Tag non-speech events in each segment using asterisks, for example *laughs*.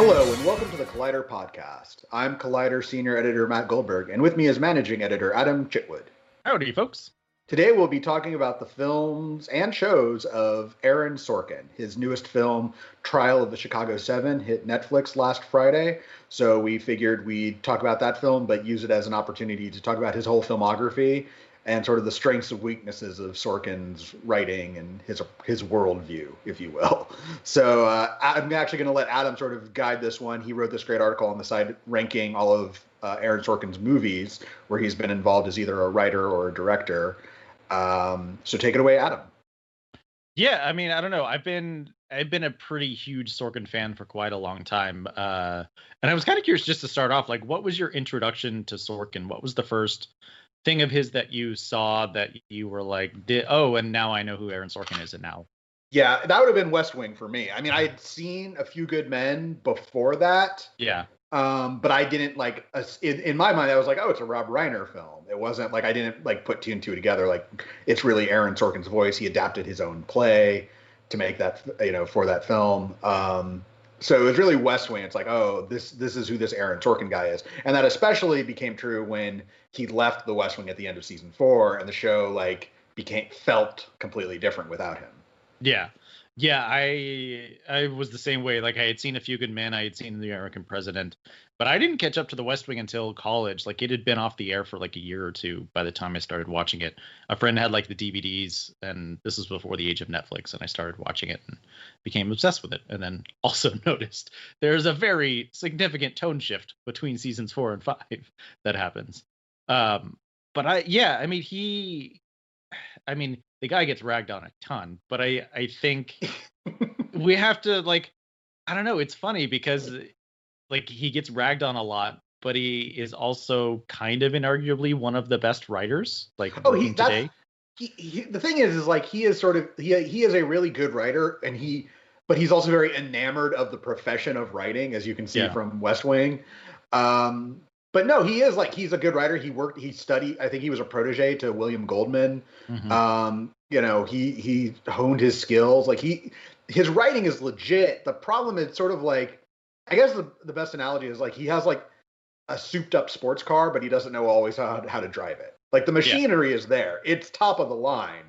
Hello, and welcome to the Collider Podcast. I'm Collider Senior Editor Matt Goldberg, and with me is Managing Editor Adam Chitwood. Howdy, folks. Today we'll be talking about the films and shows of Aaron Sorkin. His newest film, Trial of the Chicago Seven, hit Netflix last Friday. So we figured we'd talk about that film, but use it as an opportunity to talk about his whole filmography and sort of the strengths and weaknesses of Sorkin's writing and his his worldview, if you will. *laughs* So uh, I'm actually going to let Adam sort of guide this one. He wrote this great article on the side ranking all of uh, Aaron Sorkin's movies where he's been involved as either a writer or a director. Um, so take it away, Adam. Yeah, I mean, I don't know. I've been I've been a pretty huge Sorkin fan for quite a long time, uh, and I was kind of curious just to start off. Like, what was your introduction to Sorkin? What was the first thing of his that you saw that you were like, oh, and now I know who Aaron Sorkin is, and now. Yeah, that would have been West Wing for me. I mean, I had seen A Few Good Men before that. Yeah. Um, but I didn't like in, in my mind. I was like, oh, it's a Rob Reiner film. It wasn't like I didn't like put two and two together. Like it's really Aaron Sorkin's voice. He adapted his own play to make that you know for that film. Um, so it was really West Wing. It's like, oh, this this is who this Aaron Sorkin guy is, and that especially became true when he left the West Wing at the end of season four, and the show like became felt completely different without him. Yeah, yeah, I I was the same way. Like I had seen a few good men, I had seen the American President, but I didn't catch up to the West Wing until college. Like it had been off the air for like a year or two by the time I started watching it. A friend had like the DVDs, and this was before the age of Netflix, and I started watching it and became obsessed with it. And then *laughs* also noticed there's a very significant tone shift between seasons four and five *laughs* that happens. Um, but I yeah, I mean he, I mean the guy gets ragged on a ton, but I I think *laughs* we have to like I don't know, it's funny because like he gets ragged on a lot, but he is also kind of inarguably one of the best writers like oh, he, today. He, he, the thing is is like he is sort of he he is a really good writer and he but he's also very enamored of the profession of writing as you can see yeah. from West Wing. Um but no, he is like he's a good writer. He worked, he studied. I think he was a protege to William Goldman. Mm-hmm. Um, you know, he he honed his skills. Like he, his writing is legit. The problem is sort of like, I guess the the best analogy is like he has like a souped up sports car, but he doesn't know always how how to drive it. Like the machinery yeah. is there. It's top of the line.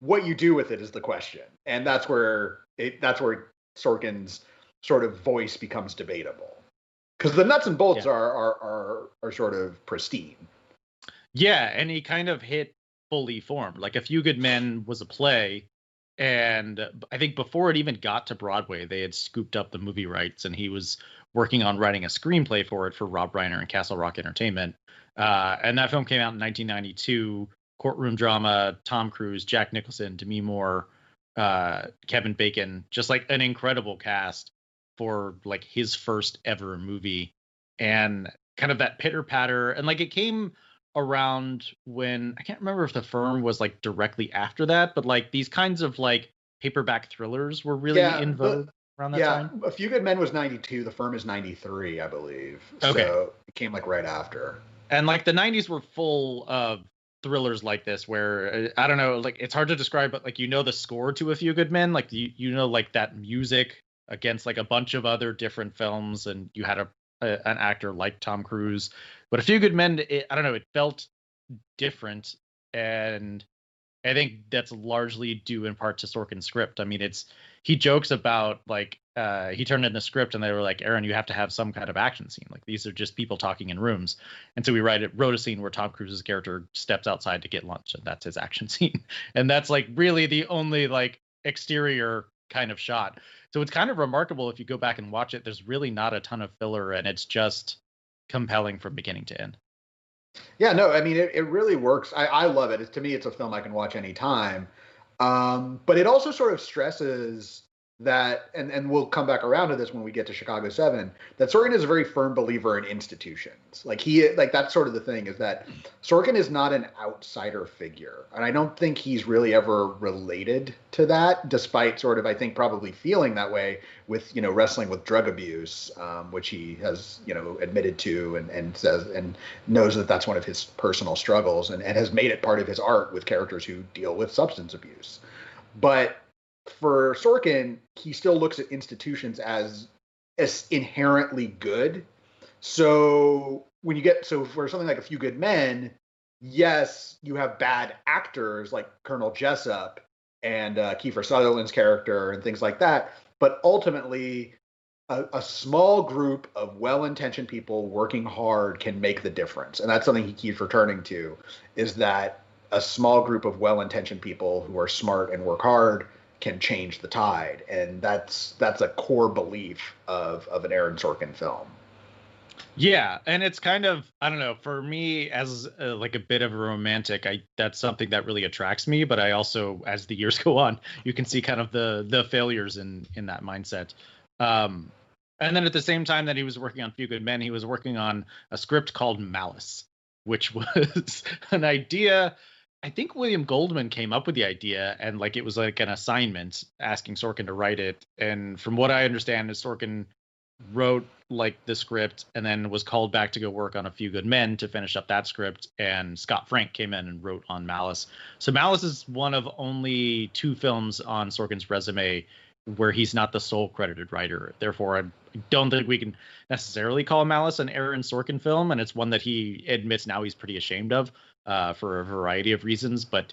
What you do with it is the question, and that's where it that's where Sorkin's sort of voice becomes debatable because the nuts and bolts yeah. are, are are are sort of pristine. Yeah, and he kind of hit fully formed. Like A Few Good Men was a play, and I think before it even got to Broadway, they had scooped up the movie rights, and he was working on writing a screenplay for it for Rob Reiner and Castle Rock Entertainment. Uh, and that film came out in 1992. Courtroom drama, Tom Cruise, Jack Nicholson, Demi Moore, uh, Kevin Bacon, just like an incredible cast for like his first ever movie and kind of that pitter patter and like it came around when I can't remember if the firm was like directly after that, but like these kinds of like paperback thrillers were really yeah, in vogue around that yeah, time. A Few Good Men was 92, the firm is 93, I believe. Okay. So it came like right after. And like the 90s were full of thrillers like this where uh, I don't know, like it's hard to describe, but like you know the score to A Few Good Men, like you you know like that music against like a bunch of other different films, and you had a, a an actor like Tom Cruise. But A Few Good Men, it, I don't know, it felt different, and I think that's largely due in part to Sorkin's script. I mean, it's he jokes about like uh, he turned in the script and they were like, Aaron, you have to have some kind of action scene. Like these are just people talking in rooms. And so we write it, wrote a scene where Tom Cruise's character steps outside to get lunch, and that's his action *laughs* scene. And that's like really the only like exterior kind of shot. So it's kind of remarkable if you go back and watch it. There's really not a ton of filler, and it's just compelling from beginning to end. Yeah, no, I mean it, it really works. I, I love it. It's, to me, it's a film I can watch anytime. Um, but it also sort of stresses that and and we'll come back around to this when we get to Chicago 7 that Sorkin is a very firm believer in institutions. Like he like that's sort of the thing is that Sorkin is not an outsider figure. And I don't think he's really ever related to that despite sort of I think probably feeling that way with, you know, wrestling with drug abuse um, which he has, you know, admitted to and and says and knows that that's one of his personal struggles and, and has made it part of his art with characters who deal with substance abuse. But for Sorkin, he still looks at institutions as as inherently good. So when you get so for something like a few good men, yes, you have bad actors like Colonel Jessup and uh, Kiefer Sutherland's character and things like that. But ultimately, a, a, small group of well-intentioned people working hard can make the difference, and that's something he keeps returning to. Is that a small group of well-intentioned people who are smart and work hard can change the tide, and that's that's a core belief of of an Aaron Sorkin film. Yeah, and it's kind of I don't know for me as a, like a bit of a romantic. I that's something that really attracts me, but I also as the years *laughs* go on, you can see kind of the the failures in in that mindset. Um, and then at the same time that he was working on Few Good Men, he was working on a script called Malice, which *laughs* was an idea. I think William Goldman came up with the idea, and like it was like an assignment asking Sorkin to write it. And from what I understand, is Sorkin wrote like the script and then was called back to go work on a few good men to finish up that script. And scott frank came in and wrote on malice. So malice is one of only two films on sorkin's resume where he's not the sole credited writer. Therefore i don't think we can necessarily call malice an aaron sorkin film and it's one that he admits now he's pretty ashamed of uh, for a variety of reasons but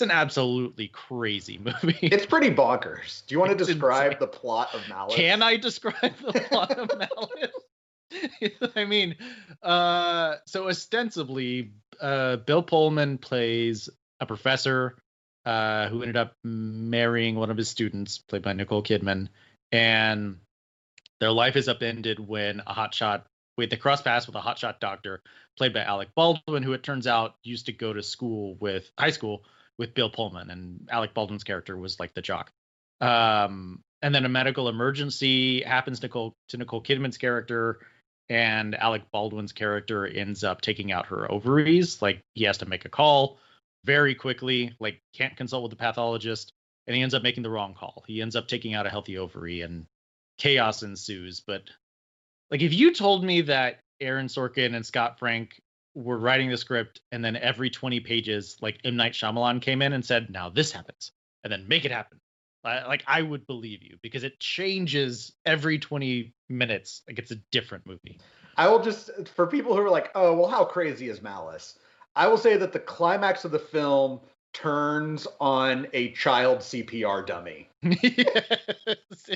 it's an absolutely crazy *laughs* movie. It's pretty bonkers. Do you want to describe the plot of Malice? Can I describe the *laughs* plot of Malice? *laughs* I mean, uh, so ostensibly, uh, Bill Pullman plays a professor uh, who ended up marrying one of his students, played by Nicole Kidman, and their life is upended when a hotshot. Wait, they cross paths with a hotshot doctor, played by Alec Baldwin, who it turns out used to go to school with high school with Bill Pullman, and Alec Baldwin's character was like the jock. Um, and then a medical emergency happens Nicole, to Nicole Kidman's character, and Alec Baldwin's character ends up taking out her ovaries. Like he has to make a call very quickly, like can't consult with the pathologist, and he ends up making the wrong call. He ends up taking out a healthy ovary, and chaos ensues. But like if you told me that Aaron Sorkin and Scott Frank were writing the script, and then every 20 pages, like M Night Shyamalan came in and said, "Now this happens," and then make it happen. like I would believe you because it changes every 20 minutes. Like it's a different movie. I will just for people who are like, "Oh, well, how crazy is Malice?" I will say that the climax of the film turns on a child CPR dummy. *laughs* yes,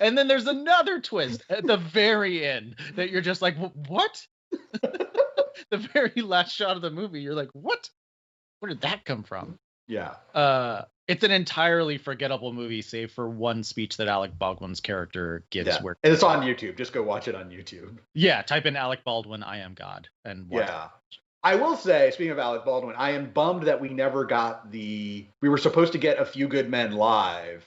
and then there's another twist at the very end that you're just like, "What?" *laughs* the very last shot of the movie, you're like, what? Where did that come from? Yeah. Uh, it's an entirely forgettable movie, save for one speech that Alec Baldwin's character gives. Yeah. Where and it's on YouTube. Just go watch it on YouTube. Yeah, type in Alec Baldwin, I am God, and yeah. I will say, speaking of Alec Baldwin, I am bummed that we never got the. We were supposed to get a few good men live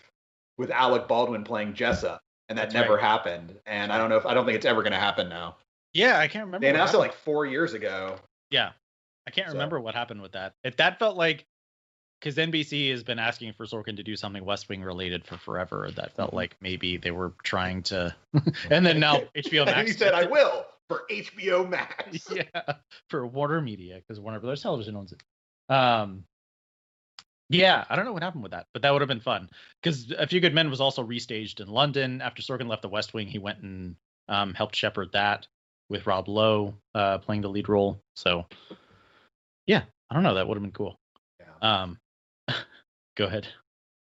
with Alec Baldwin playing Jessup, and that That's never right. happened. And I don't know if I don't think it's ever going to happen now. Yeah, I can't remember. They announced it like four years ago. Yeah, I can't so. remember what happened with that. If that felt like because NBC has been asking for Sorkin to do something West Wing related for forever. That felt mm-hmm. like maybe they were trying to, *laughs* and then now HBO Max. and he said, "I will for HBO Max." *laughs* yeah, for Warner Media because Warner Brothers Television owns it. Um, yeah, I don't know what happened with that, but that would have been fun because A Few Good Men was also restaged in London after Sorkin left The West Wing. He went and um, helped shepherd that with Rob Lowe uh, playing the lead role. So yeah, I don't know. That would have been cool. Yeah. Um, *laughs* go ahead.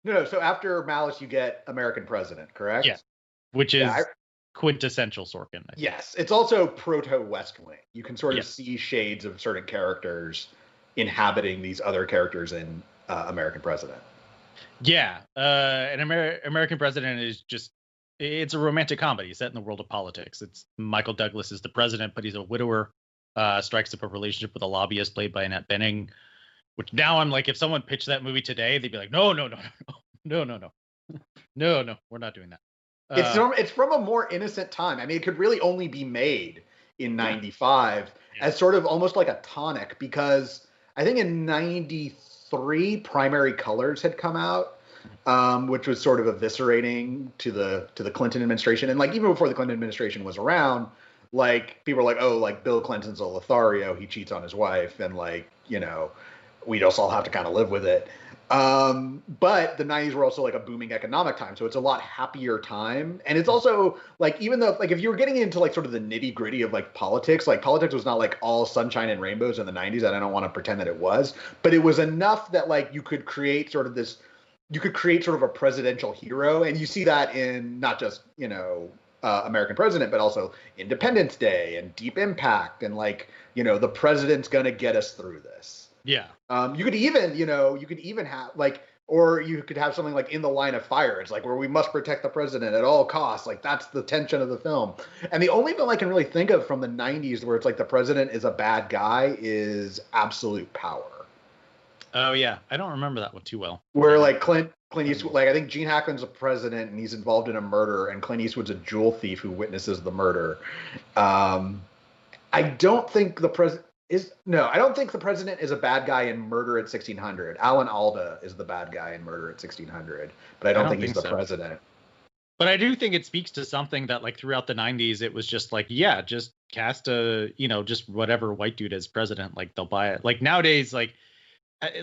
No, no. So after Malice, you get American President, correct? Yeah. Which is yeah, I, quintessential Sorkin. Yes, it's also proto West Wing. You can sort of yes. see shades of certain characters inhabiting these other characters in uh, American President. Yeah, uh, an Amer- American President is just it's a romantic comedy set in the world of politics. It's Michael Douglas is the president, but he's a widower. Uh, strikes up a relationship with a lobbyist played by Annette Bening. Which now I'm like, if someone pitched that movie today, they'd be like, no, no, no, no, *laughs* no, no, no, no, no, we're not doing that. Uh, it's from it's from a more innocent time. I mean, it could really only be made in '95 yeah. as sort of almost like a tonic because I think in '93 Primary Colors had come out um, which was sort of eviscerating to the to the Clinton administration. And like even before the Clinton administration was around, like people were like, oh, like Bill Clinton's a Lothario, he cheats on his wife, and like you know, we just all have to kind of live with it. Um, but the 90s were also like a booming economic time, so it's a lot happier time. And it's also like even though like if you were getting into like sort of the nitty gritty of like politics, like politics was not like all sunshine and rainbows in the 90s, and I don't want to pretend that it was, but it was enough that like you could create sort of this you could create sort of a presidential hero, and you see that in not just you know uh, American President, but also Independence Day and Deep Impact, and like you know the president's gonna get us through this. Yeah. Um, you could even, you know, you could even have like, or you could have something like in the line of fire. It's like where we must protect the president at all costs. Like that's the tension of the film. And the only film I can really think of from the '90s where it's like the president is a bad guy is Absolute Power. Oh yeah, I don't remember that one too well. Where like Clint Clint Eastwood, like I think Gene Hackman's a president and he's involved in a murder, and Clint Eastwood's a jewel thief who witnesses the murder. Um, I don't think the president is no, I don't think the president is a bad guy in Murder at 1600. Alan Alda is the bad guy in Murder at 1600, but I don't, I don't think, think, he's the so. president. But I do think it speaks to something that like throughout the 90s it was just like yeah, just cast a, you know, just whatever white dude as president, like they'll buy it. Like nowadays like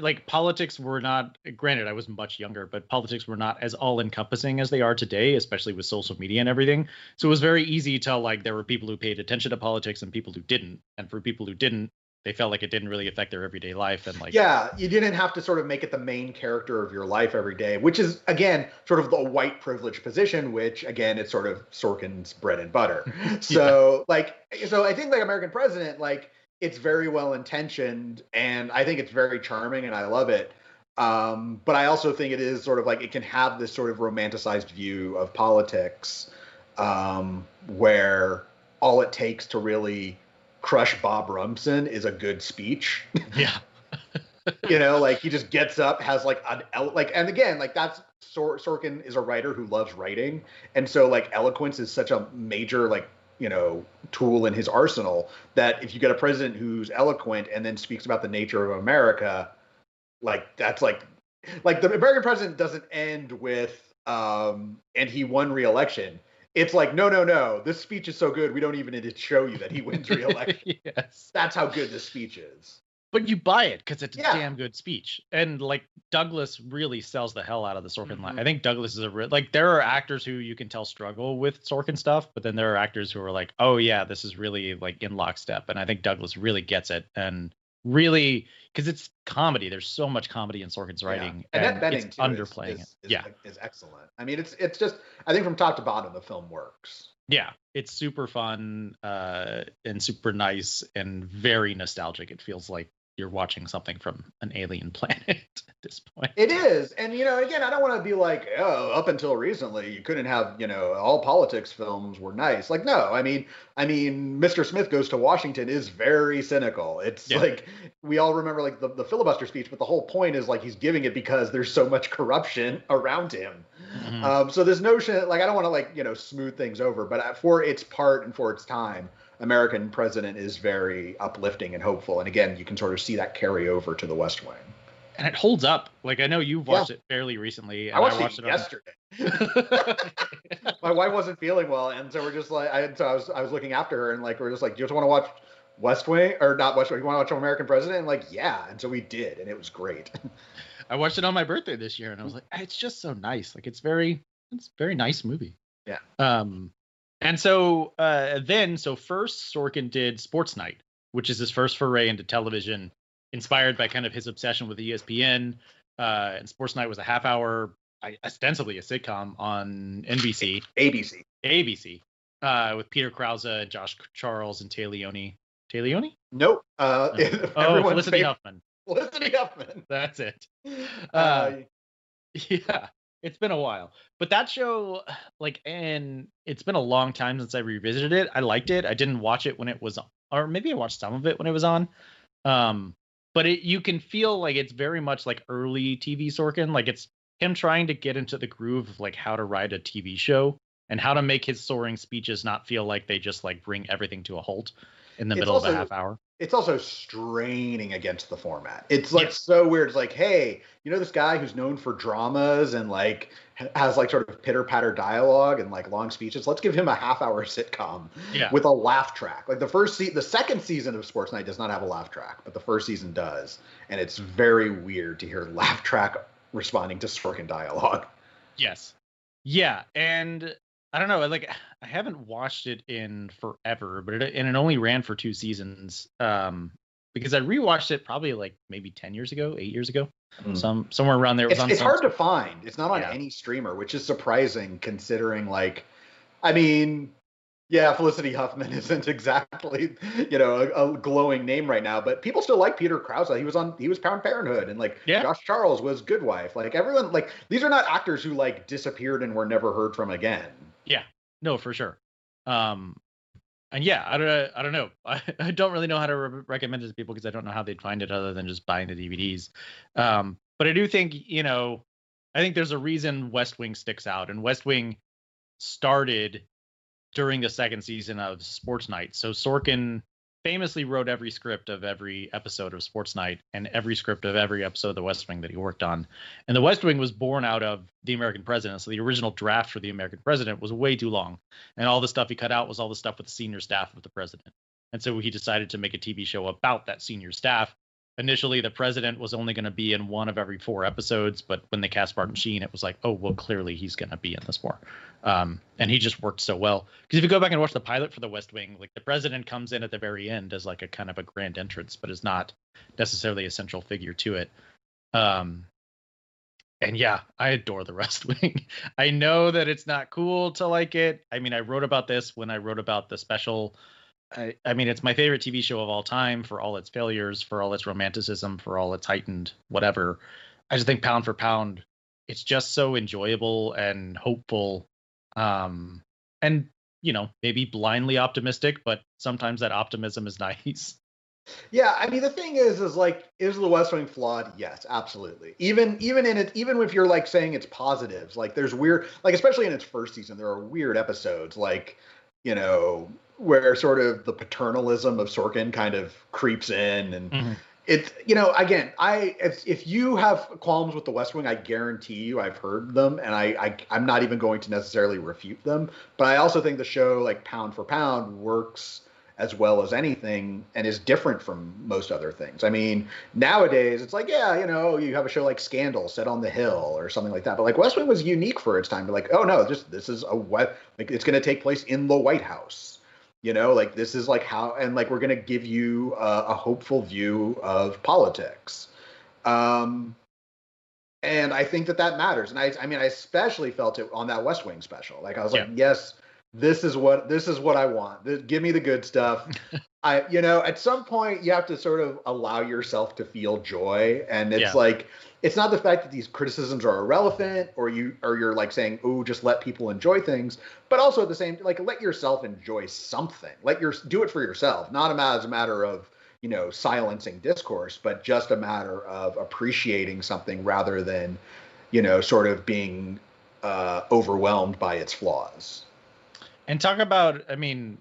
like politics were not granted i was much younger but politics were not as all encompassing as they are today especially with social media and everything. So it was very easy to tell like there were people who paid attention to politics and people who didn't. And for people who didn't they felt like it didn't really affect their everyday life and like yeah you didn't have to sort of make it the main character of your life every day which is again sort of the white privilege position which again it's sort of sorkin's bread and butter. *laughs* So yeah. like so i think like american president like it's very well intentioned and I think it's very charming and I love it. Um, but I also think it is sort of like it can have this sort of romanticized view of politics um, where all it takes to really crush Bob Rumson is a good speech. *laughs* Yeah. *laughs* you know, like he just gets up, has like an like, and again, like that's Sor- Sorkin is a writer who loves writing, and so like eloquence is such a major like you know tool in his arsenal that if you get a president who's eloquent and then speaks about the nature of america like that's like like the american president doesn't end with um and he won re-election. It's like no no no this speech is so good we don't even need to show you that he wins *laughs* re-election. Yes. That's how good this speech is but you buy it because it's a damn good speech. And like Douglas really sells the hell out of the Sorkin mm-hmm. line. I think Douglas is a re- like there are actors who you can tell struggle with Sorkin stuff, but then there are actors who are like, oh yeah, this is really like in lockstep. And I think Douglas really gets it and really because it's comedy. There's so much comedy in Sorkin's writing, yeah. and, and it's underplaying is, is, it. yeah, is excellent. I mean, it's it's just I think from top to bottom the film works. Yeah, it's super fun uh, and super nice and very nostalgic. It feels like you're watching something from an alien *laughs* planet at this point. It is. And you know, again, I don't want to be like, oh, up until recently you couldn't have, you know, all politics films were nice. Like no, I mean, I mean, Mr. Smith goes to Washington is very cynical. It's yeah. like we all remember like the, the filibuster speech, but the whole point is like he's giving it because there's so much corruption around him. Mm-hmm. Um, so this notion, like I don't want to like, you know, smooth things over, but for its part and for its time, American president is very uplifting and hopeful. And again, you can sort of see that carry over to the West Wing. And it holds up. Like I know you've watched yeah. it fairly recently. I watched, I watched it, it yesterday. *laughs* My wife wasn't feeling well, and so we're just like, I, so I was, I was looking after her, and like we're just like, do you just want to watch West Wing or not West Wing? You want to watch American President? And like, yeah. And so we did, and it was great. *laughs* I watched it on my birthday this year, and I was like, it's just so nice. Like it's very, it's very nice movie. Yeah. Um, and so uh, then, so first Sorkin did Sports Night, which is his first foray into television, inspired by kind of his obsession with ESPN. Uh, and Sports Night was a half hour, ostensibly a sitcom on NBC, ABC, ABC, uh, with Peter Krause, Josh Charles, and Téa Leoni. Téa Leoni? Nope. Uh, *laughs* oh, Felicity favorite. Huffman. *laughs* Felicity Huffman. That's it. Uh, uh *laughs* yeah it's been a while but that show *sighs* like and it's been a long time since i revisited it. I liked it. I didn't watch it when it was on, or maybe i watched some of it when it was on. Um but it you can feel like it's very much like early tv sorkin like it's him trying to get into the groove of like how to write a tv show and how to make his soaring speeches not feel like they just like bring everything to a halt in the it's middle also, of a half hour it's also straining against the format. It's like so weird. It's like, hey, you know this guy who's known for dramas and like has like sort of pitter patter dialogue and like long speeches. Let's give him a half hour sitcom yeah. with a laugh track. Like the first se- the second season of Sports Night does not have a laugh track, but the first season does, and it's mm-hmm. very weird to hear laugh track responding to Sorkin dialogue. Yes. Yeah, and I don't know, like *sighs* I haven't watched it in forever, but it and it only ran for two seasons. Um, because I rewatched it probably like maybe ten years ago, eight years ago, mm. some somewhere around there. It it's, it's hard to find. It's not on yeah. any streamer, which is surprising considering like, I mean, yeah, Felicity Huffman *laughs* isn't exactly, you know, a, a, glowing name right now, but people still like Peter Krause. He was on, he was Planned Parenthood, and like yeah. Josh Charles was Good Wife. Like everyone, like these are not actors who like disappeared and were never heard from again. Yeah, no, for sure. Um, and yeah, I don't, I don't know. I, *laughs* I don't really know how to re- recommend it to people because I don't know how they'd find it other than just buying the DVDs. Um, but I do think, you know, I think there's a reason West Wing sticks out, and West Wing started during the second season of Sports Night. So Sorkin famously wrote every script of every episode of Sports Night and every script of every episode of The West Wing that he worked on. And The West Wing was born out of The American President. So the original draft for The American President was way too long. And all the stuff he cut out was all the stuff with the senior staff of the president. And so he decided to make a TV show about that senior staff initially the president was only going to be in one of every four episodes but when they cast martin sheen it was like oh well clearly he's going to be in this more. Um, and he just worked so well. Because if you go back and watch the pilot for the west wing like the president comes in at the very end as like a kind of a grand entrance but is not necessarily a central figure to it. Um, and yeah i adore the west *laughs* wing. I know that it's not cool to like it. I mean i wrote about this when i wrote about the special I, I mean, it's my favorite TV show of all time for all its failures, for all its romanticism, for all its heightened whatever. I just think pound for pound, it's just so enjoyable and hopeful. Um, and you know, maybe blindly optimistic, but sometimes that optimism is *laughs* nice. Yeah, I mean the thing is, is like, is the West Wing flawed? Yes, absolutely. Even even in it, even if you're like saying it's positives, like there's weird, like especially in its first season, there are weird episodes, like you know, where sort of the paternalism of Sorkin kind of creeps in and mm-hmm. it's you know again I if, if you have qualms with the West Wing I guarantee you I've heard them and I, I I'm not even going to necessarily refute them but I also think the show like pound for pound works as well as anything and is different from most other things. I mean, nowadays it's like, yeah, you know, you have a show like Scandal set on the hill or something like that. But like West Wing was unique for its time. But like, oh no, just this is a what like it's gonna take place in the White House you know like this is like how and like we're going to give you a, a, hopeful view of politics. Um and i think that that matters. And i i mean i especially felt it on that west wing special. Like i was yeah. like yes this is what this is what i want. Give me the good stuff. *laughs* I you know at some point you have to sort of allow yourself to feel joy. And it's yeah. like it's not the fact that these criticisms are irrelevant or you or you're like saying oh just let people enjoy things but also at the same like let yourself enjoy something. Let your do it for yourself. Not as a matter of you know silencing discourse but just a matter of appreciating something rather than you know sort of being uh, overwhelmed by its flaws. And talk about i mean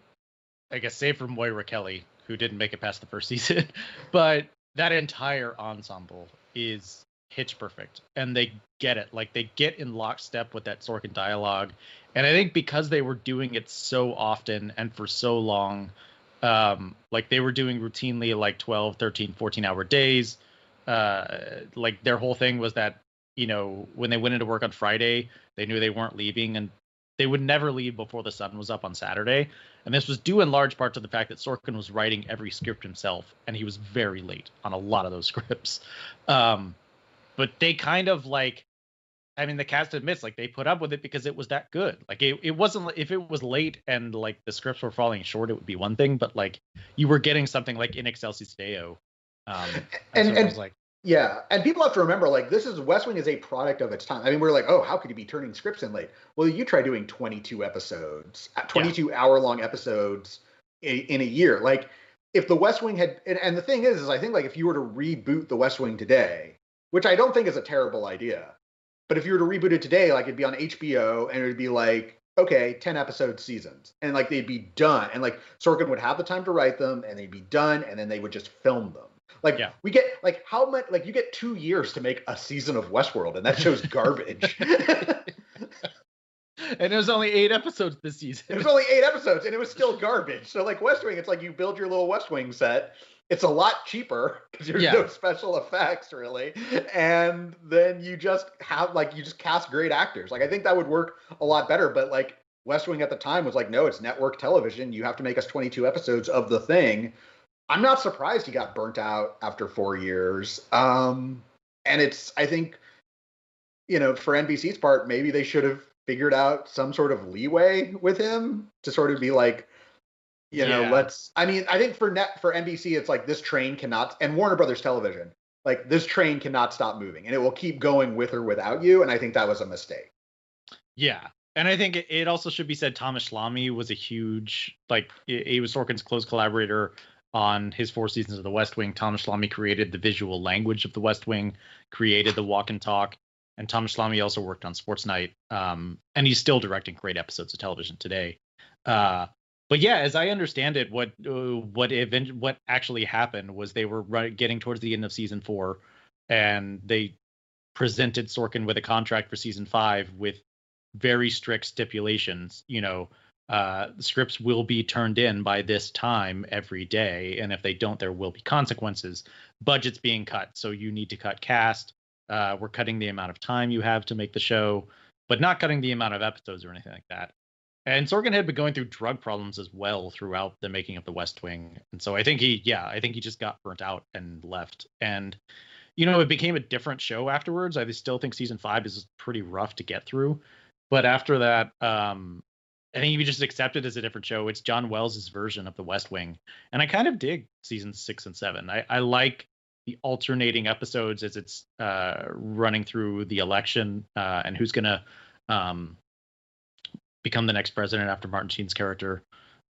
i guess save for moira kelly who didn't make it past the first *laughs* season but that entire ensemble is pitch perfect and they get it. Like they get in lockstep with that Sorkin dialogue. And I think because they were doing it so often and for so long, um, like they were doing routinely like 12, 13, 14 hour days. Uh, like their whole thing was that, you know, when they went into work on Friday, they knew they weren't leaving and they would never leave before the sun was up on Saturday. And this was due in large part to the fact that Sorkin was writing every script himself, and he was very late on a lot of those *laughs* scripts. Um, but they kind of like I mean, the cast admits like they put up with it because it was that good. Like it, it wasn't if it was late and like the scripts were falling short, it would be one thing. But like you were getting something like in Excelsis Deo, um, *laughs* and, and, like yeah, and people have to remember like this is West Wing is a product of its time. I mean, we're like, oh, how could you be turning scripts in late? Well, you try doing 22 episodes, uh, 22 yeah. hour long episodes in, in a year. Like if the West Wing had, and, and the thing is, is I think like if you were to reboot the West Wing today which I don't think is a terrible idea. But if you were to reboot it today, like it'd be on HBO and it would be like, okay, 10 episode seasons. And like they'd be done. And like Sorkin would have the time to write them and they'd be done and then they would just film them. Like yeah. we get like how much like you get two years to make a season of Westworld and that show's *laughs* garbage. *laughs* and it was only eight episodes this season. It was only eight episodes, and it was still garbage. So like West Wing, it's like you build your little West Wing set. It's a lot cheaper *laughs* because there's yeah. no special effects really, and then you just have like you just cast great actors. Like I think that would work a lot better. But like West Wing at the time was like, no, it's network television. You have to make us 22 episodes of the thing. I'm not surprised he got burnt out after four years. Um, and it's I think you know for NBC's part, maybe they should have figured out some sort of leeway with him to sort of be like, you know, yeah. let's. I mean, I think for net for NBC, it's like this train cannot, and Warner Brothers Television, like this train cannot stop moving, and it will keep going with or without you. And I think that was a mistake. Yeah, and I think it also should be said Thomas Schlamme was a huge like he was Sorkin's close collaborator on his four seasons of The West Wing. Thomas Schlamme created the visual language of The West Wing, created the walk and talk, and Thomas Schlamme also worked on Sports Night, um, and he's still directing great episodes of television today. Uh, but yeah, as I understand it, what uh, what event what actually happened was they were right, getting towards the end of season four, and they presented Sorkin with a contract for season five with very strict stipulations. You know, uh, scripts will be turned in by this time every day, and if they don't, there will be consequences. Budgets being cut, so you need to cut cast uh, we're cutting the amount of time you have to make the show, but not cutting the amount of episodes or anything like that. And Sorkin had been going through drug problems as well throughout the making of The West Wing, and so I think he, yeah, I think he just got burnt out and left. And you know, it became a different show afterwards. I still think season five is pretty rough to get through, but after that, um, I think he just accepted as a different show. It's John Wells' version of The West Wing, and I kind of dig seasons six and seven. I, I like the alternating episodes as it's uh, running through the election uh, and who's going to um, become the next president after Martin Sheen's character.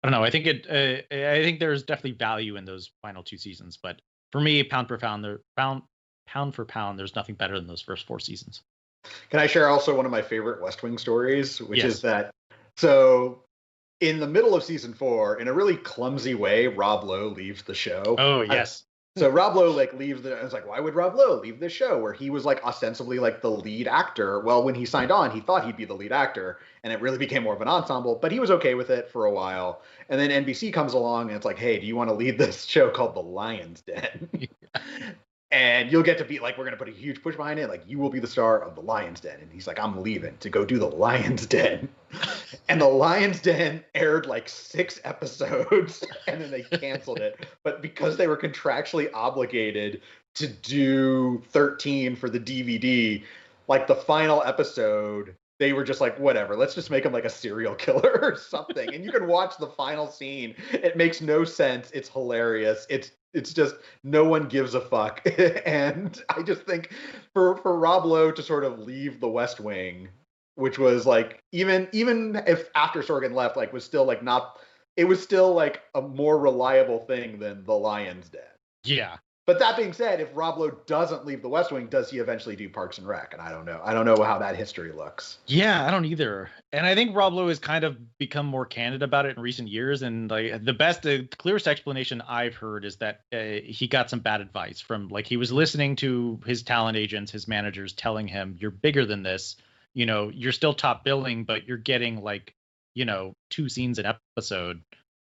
I don't know. I think it. Uh, I think there's definitely value in those final two seasons, but for me, pound for pound, there pound pound for pound, there's nothing better than those first four seasons. Can I share also one of my favorite West Wing stories, which yes. is that so in the middle of season four, in a really clumsy way, Rob Lowe leaves the show. Oh yes. So Rob Lowe like leaves the. I was like, why would Rob Lowe leave the show where he was like ostensibly like the lead actor? Well, when he signed on, he thought he'd be the lead actor, and it really became more of an ensemble. But he was okay with it for a while, and then NBC comes along and it's like, hey, do you want to lead this *laughs* show called The Lion's Den? *laughs* and you'll get to be like we're to put a huge push behind it like you will be the star of the lion's den. And he's like i'm leaving to go do the lion's *laughs* den. And the lion's den aired like six *laughs* episodes and then they canceled it. But because they were contractually obligated to do 13 for the dvd like the final episode they were just like whatever let's just make him like a serial *laughs* killer or something. And you can watch the final scene. It makes no sense. It's hilarious. It's it's just no one gives a fuck. *laughs* and I just think for for Rob Lowe to sort of leave the West Wing, which was like even even if after Sorkin left, like was still like not it was still like a more reliable thing than the Lions Den. Yeah. But that being said, if Rob Lowe doesn't leave the West Wing, does he eventually do Parks and Rec? And I don't know. I don't know how that history looks. Yeah, I don't either. And I think Rob Lowe has kind of become more candid about it in recent years. And like the best, the clearest explanation I've heard is that uh, he got some bad advice from like he was listening to his talent agents, his managers telling him, "You're bigger than this. You know, you're still top billing, but you're getting like." you know two scenes an episode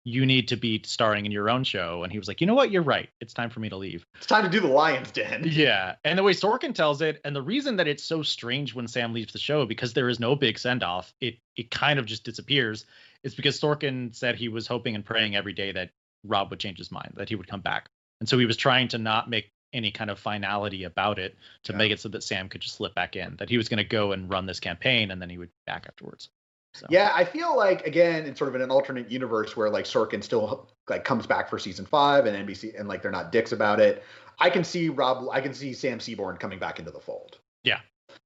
you need to be starring in your own show. And he was like, you know what? You're right. It's time for me to leave. It's time to do the Lion's Den. *laughs* Yeah. And the way Sorkin tells it, and the reason that it's so strange when Sam leaves the show, because there is no big send off, it it kind of just disappears, is because Sorkin said he was hoping and praying every day that Rob would change his mind, that he would come back. And so he was trying to not make any kind of finality about it to yeah. make it so that Sam could just slip back in, that he was going to go and run this campaign and then he would be back afterwards. So. Yeah, I feel like again, it's sort of in an alternate universe where like Sorkin still like comes back for season five and NBC and like they're not dicks about it. I can see Rob, I can see Sam Seaborn coming back into the fold. Yeah.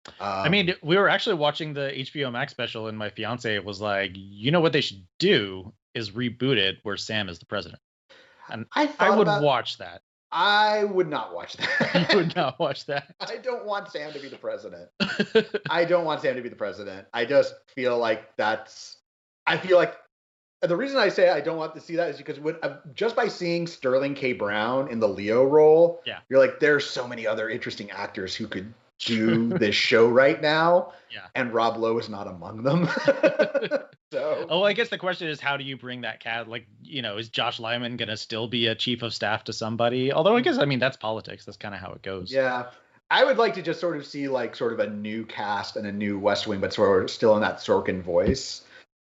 Um, I mean, we were actually watching the HBO Max special, and my fiance was like, "You know what they should do is reboot it where Sam is the president." And I, I would about, watch that. I would not watch that. *laughs* you would not watch that. *laughs* I don't want Sam to be the president. *laughs* I don't want Sam to be the president. I just feel like that's. I feel like the reason I say I don't want to see that is because when, uh, just by seeing Sterling K. Brown in the Leo role, yeah, you're like, there's so many other interesting actors who could do *laughs* this show right now. Yeah. And Rob Lowe is not among them. *laughs* so. Oh, I guess the question is, how do you bring that cat? Like, you know, is Josh Lyman gonna still be a chief of staff to somebody? Although I hmm. guess, I mean, that's politics. That's kind of how it goes. Yeah. I would like to just sort of see like sort of a new cast and a new West Wing, but sort of still in that Sorkin voice.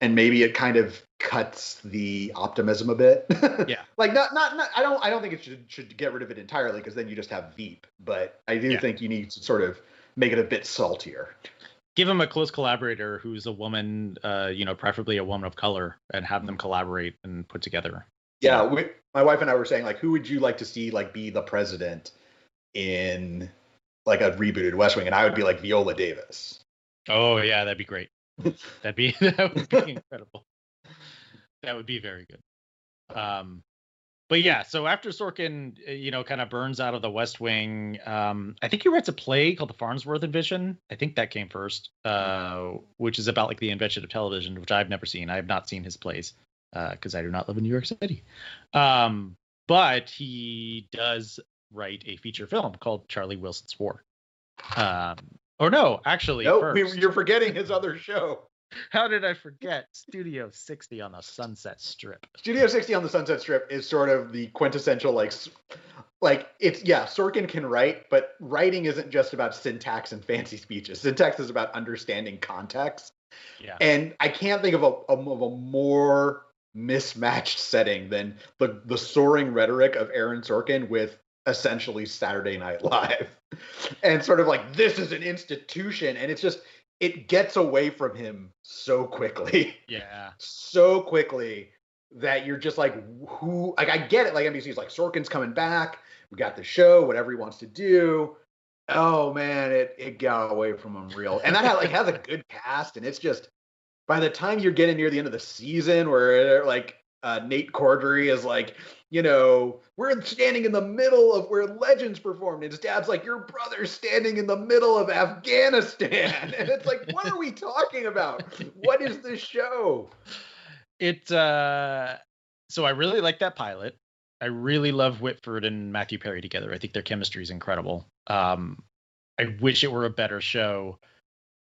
And maybe it kind of cuts the optimism a bit. *laughs* Yeah. like not, not not I don't I don't think it should should get rid of it entirely because then you just have Veep. But I do Yeah. think you need to sort of make it a bit saltier. Give him a close collaborator who's a woman, uh, you know, preferably a woman of color, and have them collaborate and put together. Yeah, we, my wife and I were saying like, who would you like to see like be the president in like a rebooted West Wing? And I would be like Viola Davis. Oh yeah, that'd be great. That'd be *laughs* that would be incredible. That would be very good. Um, but yeah, so after Sorkin, uh, you know, kind of burns out of the West Wing, um, I think he writes a play called The Farnsworth Invention. I think that came first, uh, which is about like the invention of television, which I've never seen. I have not seen his plays because I do not live in New York City. Um, but he does write a feature film called Charlie Wilson's War. Um, or no, actually, No, we, you're forgetting his other show. *laughs* How did I forget Studio 60 on the Sunset Strip? Studio 60 on the Sunset Strip is sort of the quintessential like like it's yeah, Sorkin can write, but writing isn't just about syntax and fancy speeches. Syntax is about understanding context. Yeah. And I can't think of a, of a more mismatched setting than the the soaring rhetoric of Aaron Sorkin with essentially Saturday Night Live. *laughs* And sort of like this is an institution and it's just it gets away from him so quickly *laughs* Yeah. so quickly that you're just like who like I get it like NBC's like Sorkin's coming back we got the show whatever he wants to do oh man it it got away from him real and that had, like has a good cast and it's just by the time you're getting near the end of the season where like uh, Nate Corddry is like you know we're standing in the middle of where legends performed and his dad's like your brother's standing in the middle of Afghanistan *laughs* and it's like what are we talking about what is this show It uh so I really like that pilot. I really love Whitford and Matthew Perry together. I think their chemistry is incredible. Um I wish it were a better show.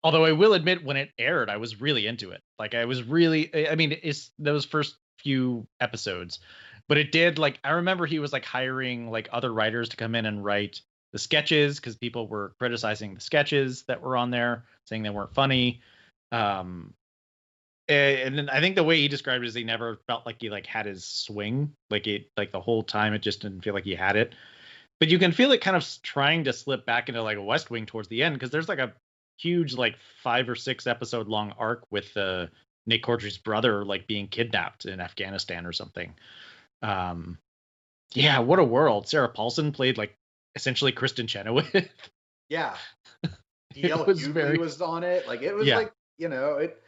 Although I will admit when it aired I was really into it. Like I was really I mean it's those first few episodes. But it did like I remember he was like hiring like other writers to come in and write the sketches because people were criticizing the sketches that were on there, saying they weren't funny. Um, and then I think the way he described it is he never felt like he like had his swing, like it like the whole time it just didn't feel like he had it. But you can feel it kind of trying to slip back into like a West Wing towards the end because there's like a huge like five or six episode long arc with uh, Nick Corddry's brother like being kidnapped in Afghanistan or something. Um, yeah, what a world! Sarah Paulson played like essentially Kristin Chenoweth. *laughs* Yeah. *laughs* DL was very- was on it. Like it was Yeah. like, you know, it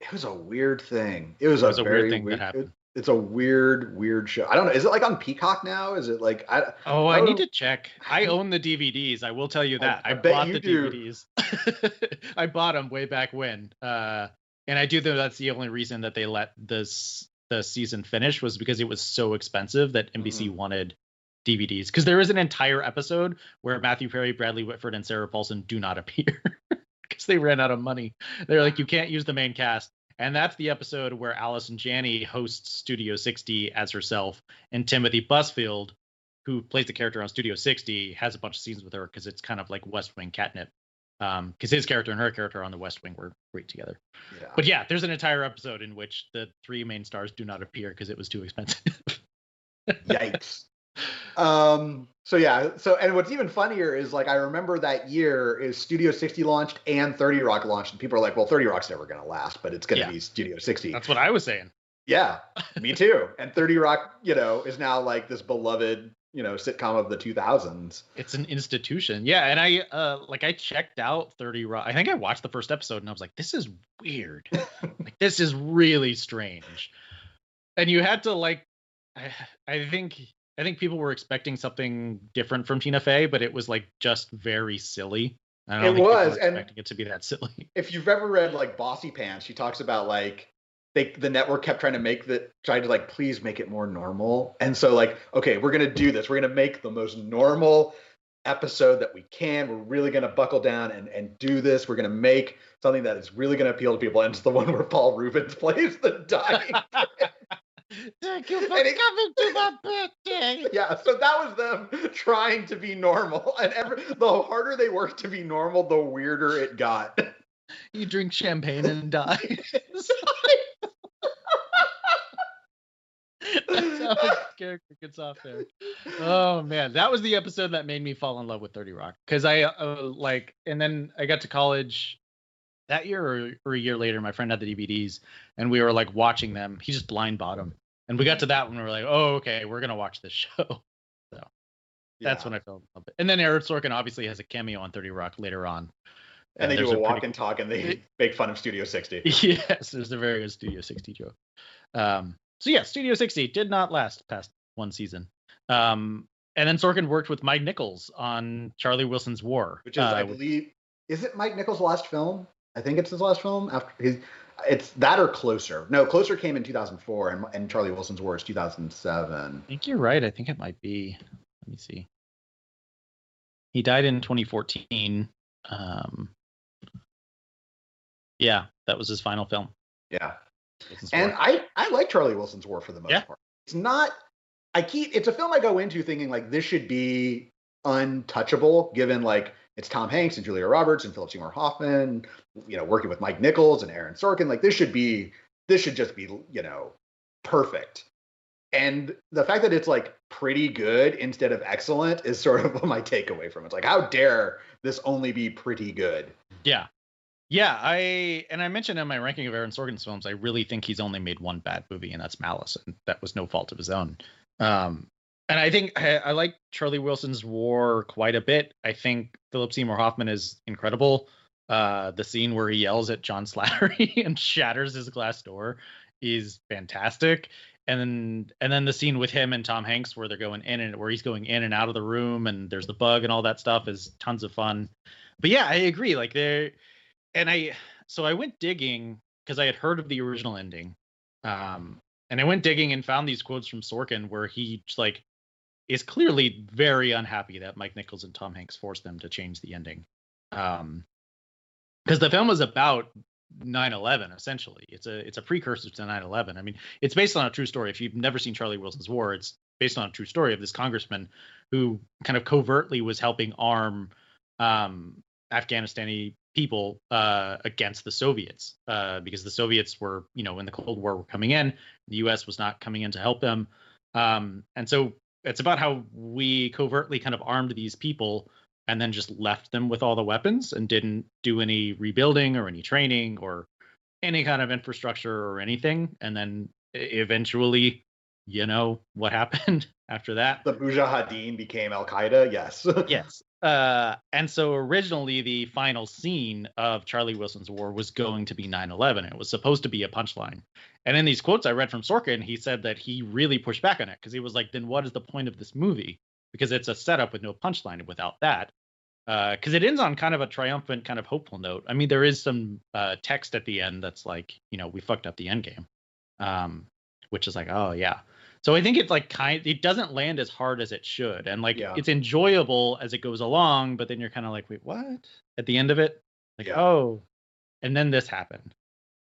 it was a weird thing. It was, It was a, a weird very thing that weird, happened. it- it's a weird, weird show. I don't know. Is it like on Peacock now? Is it like I Oh, I need Oh. to check. I own the DVDs. I will tell you that. I I, bet bought the do. DVDs. *laughs* I bought them way back when. Uh, and I do think that's the only reason that they let this the season finish was because it was so expensive that NBC Mm-hmm. wanted DVDs. Because there is an entire episode where Matthew Perry, Bradley Whitford, and Sarah Paulson do not *laughs* appear because they ran out of money. They're like, you can't use the main cast. And that's the episode where Allison Janney hosts Studio 60 as herself, and Timothy Busfield, who plays the character on Studio 60, has a bunch of scenes with her because it's kind of like West Wing catnip. Um, because his character and her character on the West Wing were great together. yeah. But yeah, there's an entire episode in which the three main stars do not appear because it was too expensive. *laughs* Yikes. um so yeah, so and what's even funnier is like I remember that year is Studio 60 launched and 30 Rock launched, and people are like, well, 30 Rock's never gonna last, but it's gonna Yeah. be Studio 60. That's what I was saying. Yeah, me *laughs* too. and 30 Rock, you know, is now like this beloved, you know, sitcom of the 2000s. It's an institution. Yeah, and I uh like I checked out 30 Rock. I think I watched the first episode and I was like, this is weird. *laughs* like this is really strange. And you had to like I, I think I think people were expecting something different from Tina Fey, but it was like just very silly. I don't It think was, were and- expecting it to be that *laughs* silly. If you've ever read like Bossypants, she talks about like they the network kept trying to make the tried to like please make it more normal. And so like, okay, we're gonna do this. We're gonna make the most normal episode that we can. We're really going to buckle down and, and do this. We're going to make something that is really going to appeal to people. And it's the *laughs* one where Paul Reubens plays the dying. *laughs* Thank you for it, coming to my *laughs* birthday. Yeah, so that was them trying to be normal, and every, the harder they worked to be normal, the weirder it got. You drink champagne and die. That's how his character gets off there. Oh man, that was the episode that made me fall in love with Thirty Rock because I uh, like, and then I got to college that year or, or, a year later. My friend had the DVDs, and we were like watching them. He just blind bought them, and we got to that one. We were like, oh okay, we're gonna watch this *laughs* show. So that's yeah. when I fell in love. And then Aaron Sorkin obviously has a cameo on Thirty Rock later on. And, and they do a, a walk pretty... and talk, and they *laughs* make fun of Studio 60. Yes, there's a very good Studio 60 joke. Um, so yeah, Studio 60 did not last past one season. Um, and then Sorkin worked with Mike Nichols on Charlie Wilson's War, which is, uh, I believe, is it Mike Nichols' last film? I think it's his last film after his. It's that or Closer. No, Closer came in 2004, and, and Charlie Wilson's War is 2007. I think you're right. I think it might be. Let me see. He died in 2014. Um, yeah, that was his final film. Yeah, and I I like Charlie Wilson's War for the most yeah. part. It's not. I keep. It's a film I go into thinking like this should be untouchable, given like it's Tom Hanks and Julia Roberts and Philip Seymour Hoffman, you know, working with Mike Nichols and Aaron Sorkin. Like this should be. This should just be you know perfect. And the fact that it's like pretty good instead of excellent is *laughs* sort of my takeaway from it. It's like, how dare this only be pretty good? Yeah. Yeah, I and I mentioned in my ranking of Aaron Sorkin's films, I really think he's only made one bad movie, and that's Malice, and that was no fault of his own. Um, and I think I, I, like Charlie Wilson's War quite a bit. I think Philip Seymour Hoffman is incredible. Uh, the scene where he yells at John Slattery *laughs* and shatters his glass door is fantastic. And then and then the scene with him and Tom Hanks where they're going in and where he's going in and out of the room and there's the bug and all that stuff is tons of fun. But yeah, I agree. Like there and I so I went digging because I had heard of the original ending. Um, and I went digging and found these quotes from Sorkin where he like is clearly very unhappy that Mike Nichols and Tom Hanks forced them to change the ending. Um, because the film was about 9/11 essentially. It's a it's a precursor to 9/11. I mean, it's based on a true story. If you've never seen Charlie Wilson's War, it's based on a true story of this congressman who kind of covertly was helping arm um, Afghanistani people uh, against the Soviets uh, because the Soviets were, you know, when the Cold War were coming in, the U.S. was not coming in to help them, um, and so it's about how we covertly kind of armed these people and then just left them with all the weapons and didn't do any rebuilding or any training or any kind of infrastructure or anything, and then eventually, you know, what happened *laughs* after that? The Mujahideen became Al Qaeda. Yes. *laughs* yes. Uh, and so originally the final scene of Charlie Wilson's War was going to be 9/11. It was supposed to be a punchline. And in these quotes I read from Sorkin, he said that he really pushed back on it because he was like, "Then what is the point of this movie? Because it's a setup with no punchline. without that, because uh, it ends on kind of a triumphant, kind of hopeful note. I mean, there is some uh, text at the end that's like, you know, we fucked up the end game, um, which is like, oh yeah. So I think it's like kind it doesn't land as hard as it should. And like yeah. it's enjoyable as it goes along, but then you're kind of like, wait, what? At the end of it? Like, yeah. oh. And then this happened.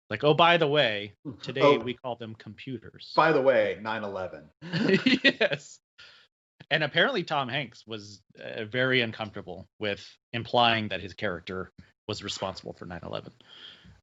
Like, oh, by the way, today oh, we call them computers. By the way, 9/11. *laughs* *laughs* yes. And apparently Tom Hanks was uh, very uncomfortable with implying that his character was responsible for 9/11.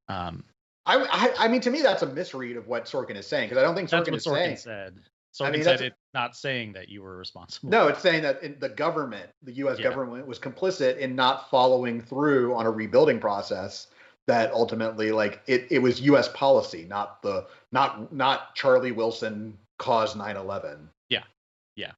Um, I, I, I mean, to me, that's a misread of what Sorkin is saying because I don't think Sorkin that's what Sorkin saying. said. So I mean, said it's not saying that you were responsible. No, it's saying that the government, the U.S. Yeah. government, was complicit in not following through on a rebuilding process that ultimately, like, it, it was U.S. policy, not the not not Charlie Wilson caused 9/11. Yeah, yeah.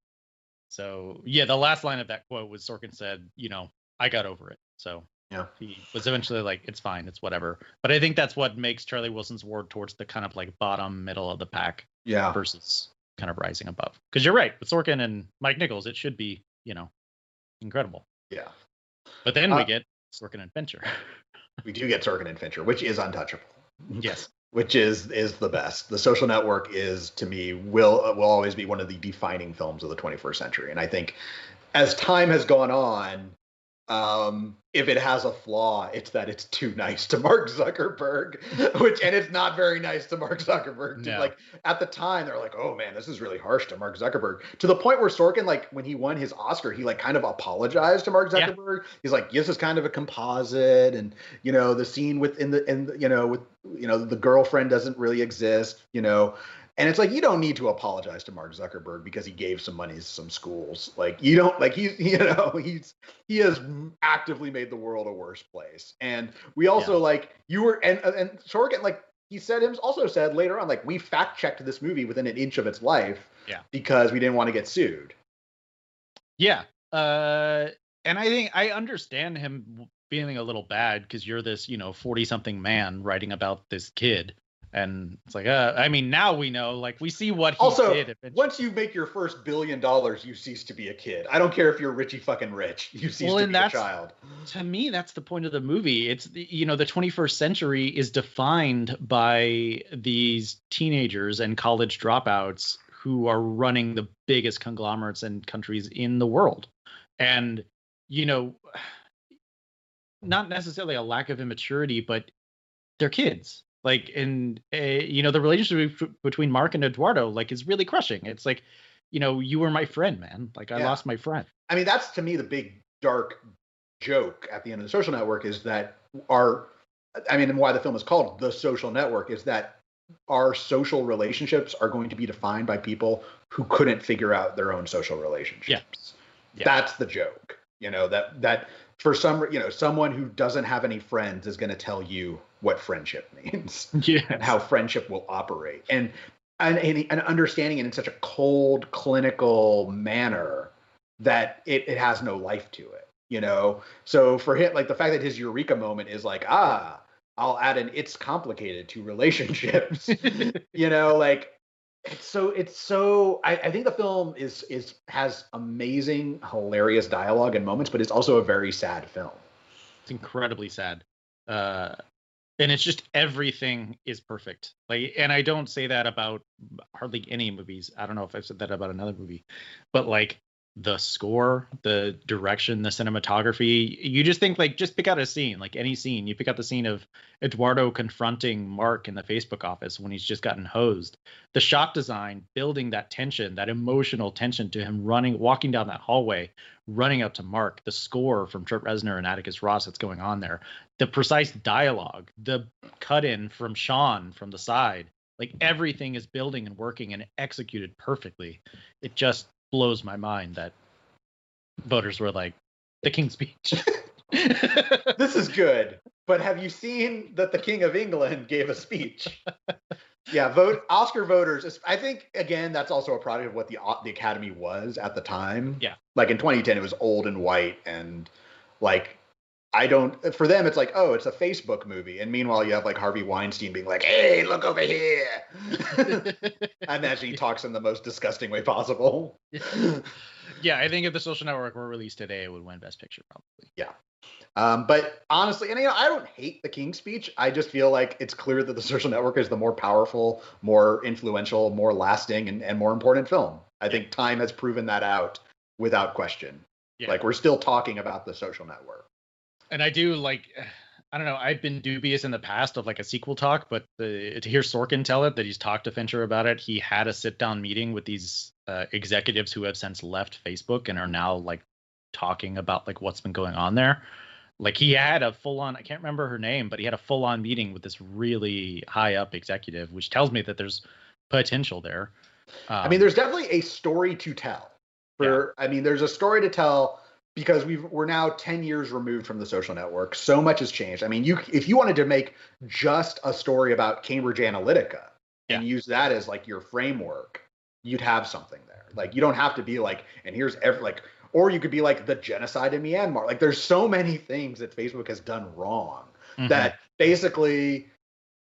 So yeah, the last line of that quote was Sorkin said, you know, I got over it. So yeah. He was eventually like, it's fine, it's whatever. But I think that's what makes Charlie Wilson's War towards the kind of like bottom middle of the pack. Yeah. Versus kind of rising above. Because you're right, with Sorkin and Mike Nichols, it should be, you know, incredible. Yeah. But then uh, we get Sorkin and Fincher. *laughs* we do get Sorkin and Fincher, which is untouchable. Yes. which is is the best. The Social Network is to me will will always be one of the defining films of the 21st century, and I think as time has gone on, um, if it has a flaw, it's that it's too nice to Mark Zuckerberg, *laughs* which and it's not very nice to Mark Zuckerberg. No. Like at the time, they're like, "Oh man, this is really harsh to Mark Zuckerberg." To the point where Sorkin, like when he won his Oscar, he like kind of apologized to Mark Zuckerberg. Yeah. He's like, "This is kind of a composite, and you know, the scene within the and you know with you know the girlfriend doesn't really exist, you know." And it's like you don't need to apologize to Mark Zuckerberg because he gave some money to some schools. Like you don't like he's *laughs* you know he's he has actively made the world a worse place. And we also yeah. like you were and and Sorkin like he said him also said later on like we fact checked this movie within an inch of its life. Yeah. Because we didn't want to get sued. Yeah. Uh and I think I understand him feeling a little bad because you're this, you know, 40 something man writing about this kid and it's like uh, i mean now we know like we see what he also, did eventually. once you make your first billion dollars you cease to be a kid. I don't care if you're richie fucking rich. You cease well, to be a child. to me that's the point of the movie. It's the, you know the 21st century is defined by these teenagers and college dropouts who are running the biggest conglomerates and countries in the world. And you know not necessarily a lack of immaturity but they're kids like in a, you know the relationship between mark and eduardo like is really crushing it's like you know you were my friend man like i yeah. lost my friend i mean that's to me the big dark joke at the end of the social network is that our i mean and why the film is called the social network is that our social relationships are going to be defined by people who couldn't figure out their own social relationships yeah. yeah. that's the joke you know that that for some you know someone who doesn't have any friends is going to tell you what friendship *laughs* means *laughs* and how friendship will operate. And and, and understanding it in such a cold clinical manner that it, it has no life to it you know? So for him like the fact that his eureka moment is like ah i'll add an it's complicated to relationships *laughs* you know? Like it's so it's so I, I, think the film is is has amazing hilarious dialogue and moments but it's also a very sad film. It's incredibly sad. Uh and it's just everything is perfect. Like and i don't say that about hardly any movies. I don't know if i've said that about another movie but like the score, the direction, the cinematography. You just think like just pick out a scene, like any scene. You pick out the scene of Eduardo confronting Mark in the Facebook office when he's just gotten hosed. The shot design building that tension, that emotional tension to him running, walking down that hallway, running up to Mark. The score from Trent Reznor and Atticus Ross that's going on there. The precise dialogue, the cut in from Sean from the side. Like everything is building and working and executed perfectly. It just blows my mind that voters were like the King's Speech. *laughs* *laughs* this is good, but have you seen that the King of England gave a speech? *laughs* yeah, vote Oscar voters. I think again that's also a product of what the the Academy was at the time. Yeah, like in 2010, it was old and white, and like I don't. For them, it's like, oh, it's a Facebook movie, and meanwhile, you have like Harvey Weinstein being like, "Hey, look over here." *laughs* I imagine he talks in the most disgusting way possible. *laughs* yeah, I think if the Social Network were released today, it would win Best Picture probably. Yeah. Um, but honestly, and you know, I don't hate the King Speech. I just feel like it's clear that the *laughs* Social Network is the more powerful, more influential, more lasting, and, and more important film. I think time has proven that out without question. Yeah. Like we're still talking about the Social Network and I do like *sighs* I don't know. I've been dubious in the past of like a sequel talk, but the, to hear Sorkin tell it that he's talked to Fincher about it, he had a sit down meeting with these uh, executives who have since left Facebook and are now like talking about like what's been going on there. Like he had a full on, I can't remember her name, but he had a full on meeting with this really high up executive, which tells me that there's potential there. Um, I mean, there's definitely a story to tell. For yeah. I mean, there's a story to tell because we we're now 10 years removed from the social network. So much has changed. I mean you if you wanted to make just a story about cambridge analytica yeah. and use that as like your framework you'd have something there. Like you don't have to be like and here's every like or you could be like the genocide in myanmar. Like there's so many things that facebook has done wrong mm-hmm. that basically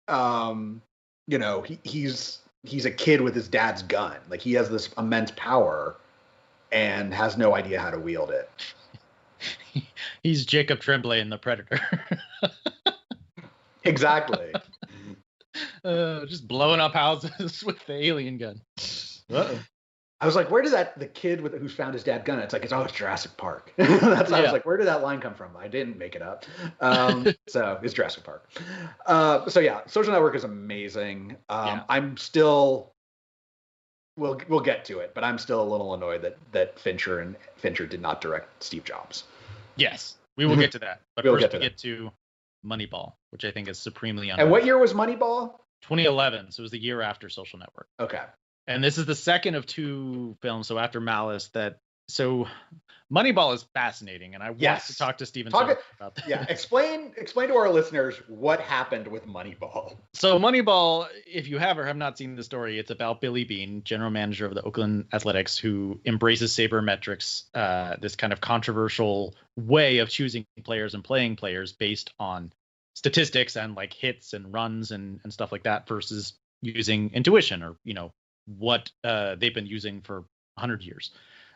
um you know he, he's he's a kid with his dad's gun. Like he has this immense power and has no idea how to wield it. *laughs* He's Jacob Tremblay in The Predator. *laughs* exactly. *laughs* Uh, just blowing up houses with the alien gun. Uh-oh. I was like, where did that the kid with who found his dad gun? It's like it's oh, it's Jurassic Park. That's yeah. I was like, where did that line come from? I didn't make it up. Um, so it's Jurassic Park. Uh, so yeah, Social Network is amazing. Um, yeah. I'm still. We'll we'll get to it, but I'm still a little annoyed that that Fincher and Fincher did not direct Steve Jobs. Yes, we will get to that. But we'll first, get to we get to Moneyball, which I think is supremely. And what year was Moneyball? 2011. So it was the year after Social Network. Okay and this is the second of two films. So after Malice, that so Moneyball is fascinating, and I yes. want to talk to Steven talk about that. Yeah, explain explain to our listeners what happened with Moneyball. So Moneyball, if you have or have not seen the story, it's about Billy Beane, general manager of the Oakland Athletics, who embraces sabermetrics, uh, this kind of controversial way of choosing players and playing players based on statistics and like hits and runs and and stuff like that versus using intuition or you know what uh, they've been using for 100 years.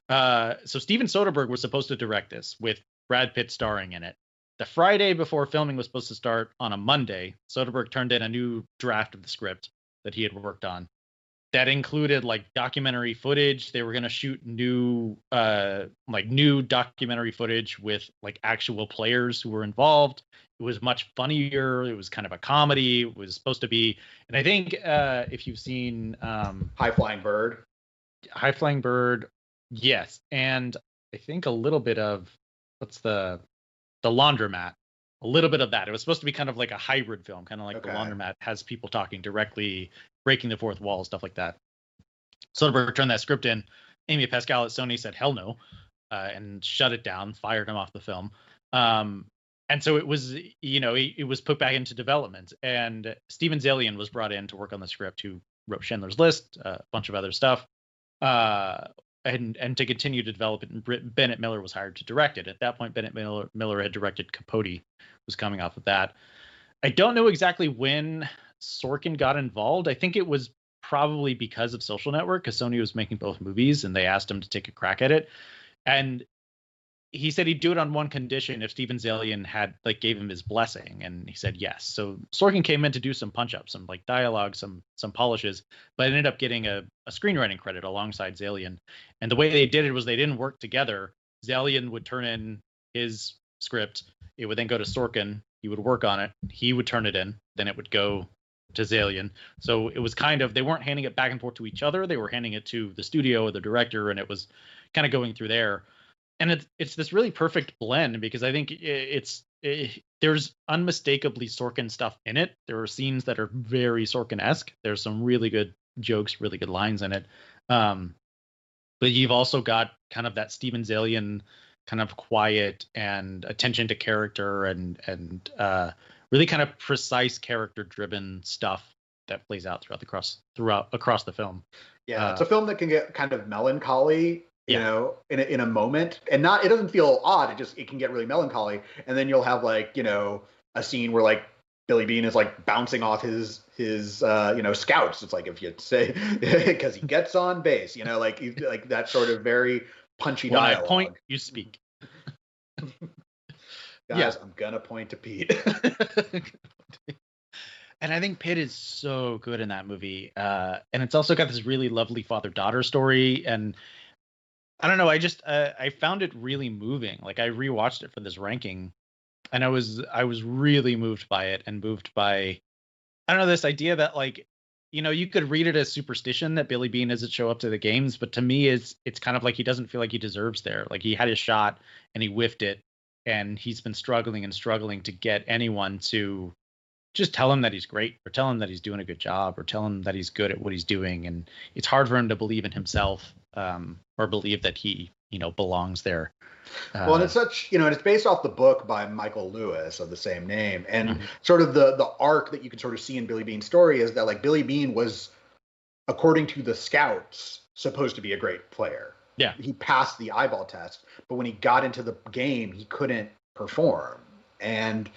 Uh, so Steven Soderbergh was supposed to direct this with Brad Pitt starring in it. The Friday before filming was supposed to start on a Monday, Soderbergh turned in a new draft of the script that he had worked on. That included like documentary footage. They were going to shoot new, uh, like new documentary footage with like actual players who were involved. It was much funnier. It was kind of a comedy. It was supposed to be, and I think uh, if you've seen um, High Flying Bird, High Flying Bird, yes, and I think a little bit of what's the the Laundromat, a little bit of that. It was supposed to be kind of like a hybrid film, kind of like okay. the Laundromat has people talking directly, breaking the fourth wall, stuff like that. Soderbergh turned that script in. Amy Pascal at Sony said hell no, uh, and shut it down, fired him off the film. Um, and so it was you know it, it, was put back into development and steven zaillian was brought in to work on the script who wrote schindler's list a bunch of other stuff uh, and and to continue to develop it. And bennett miller was hired to direct it. At that point bennett miller, miller had directed capote was coming off of that. I don't know exactly when sorkin got involved. I think it was probably because of social network because sony was making both movies and they asked him to take a crack at it. And he said he'd do it on one condition if Steven Zaillian had like gave him his blessing, and he said yes. So Sorkin came in to do some punch ups, some like dialogue, some some polishes, but ended up getting a, a screenwriting credit alongside Zaillian. And the way they did it was they didn't work together. Zaillian would turn in his script, it would then go to Sorkin, he would work on it, he would turn it in, then it would go to Zaillian. So it was kind of they weren't handing it back and forth to each other, they were handing it to the studio or the director, and it was kind of going through there and it's it's this really perfect blend because I think it's it, there's unmistakably Sorkin stuff in it. There are scenes that are very Sorkin-esque. There's some really good jokes, really good lines in it. Um, but you've also got kind of that Steven Zaillian kind of quiet and attention to character and and uh, really kind of precise character driven stuff that plays out throughout the cross throughout across the film. Yeah, uh, it's a film that can get kind of melancholy you yeah. know in a, in a moment and not it doesn't feel odd it just it can get really melancholy and then you'll have like you know a scene where like billy Beane is like bouncing off his his uh you know scouts it's like if you say *laughs* because he gets on base you know like like that sort of very punchy when dialogue. I point you speak *laughs* guys yeah. i'm gonna point to pete *laughs* and I think Pitt is so good in that movie. Uh, and it's also got this really lovely father daughter story. And I don't know. I just uh, I found it really moving. Like I rewatched it for this ranking, and I was I was really moved by it and moved by I don't know this idea that like you know you could read it as superstition that Billy Beane doesn't show up to the games, but to me it's it's kind of like he doesn't feel like he deserves there. Like he had his shot and he whiffed it, and he's been struggling and struggling to get anyone to just tell him that he's great or tell him that he's doing a good job or tell him that he's good at what he's doing and it's hard for him to believe in himself um, or believe that he you know belongs there. Uh, well and it's such you know and it's based off the book by michael lewis of the same name. And mm-hmm. sort of the the arc that you can sort of see in billy Beane's story is that like billy Beane was according to the scouts supposed to be a great player. Yeah. He passed the eyeball test but when he got into the game he couldn't perform. And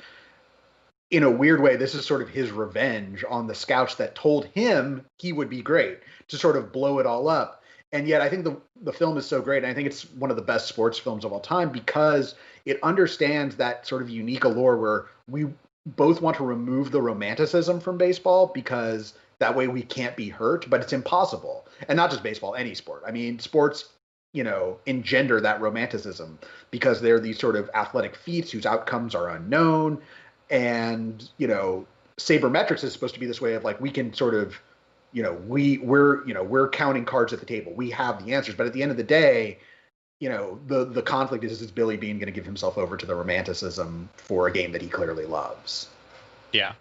in a weird way, this is sort of his revenge on the scouts that told him he would be great to sort of blow it all up. And yet, I think the the film is so great, and I think it's one of the best sports films of all time because it understands that sort of unique allure where we both want to remove the romanticism from baseball because That way we can't be hurt, but it's impossible. And not just baseball, any sport. I mean, sports, you know, engender that romanticism because they're these sort of athletic feats whose outcomes are unknown. And, you know, sabermetrics is supposed to be this way of like we can sort of, you know, we we're, you know, we're counting cards at the table. We have the answers. But at the end of the day, you know, the the conflict is is Billy Beane going to give himself over to the romanticism for a game that he clearly loves? Yeah.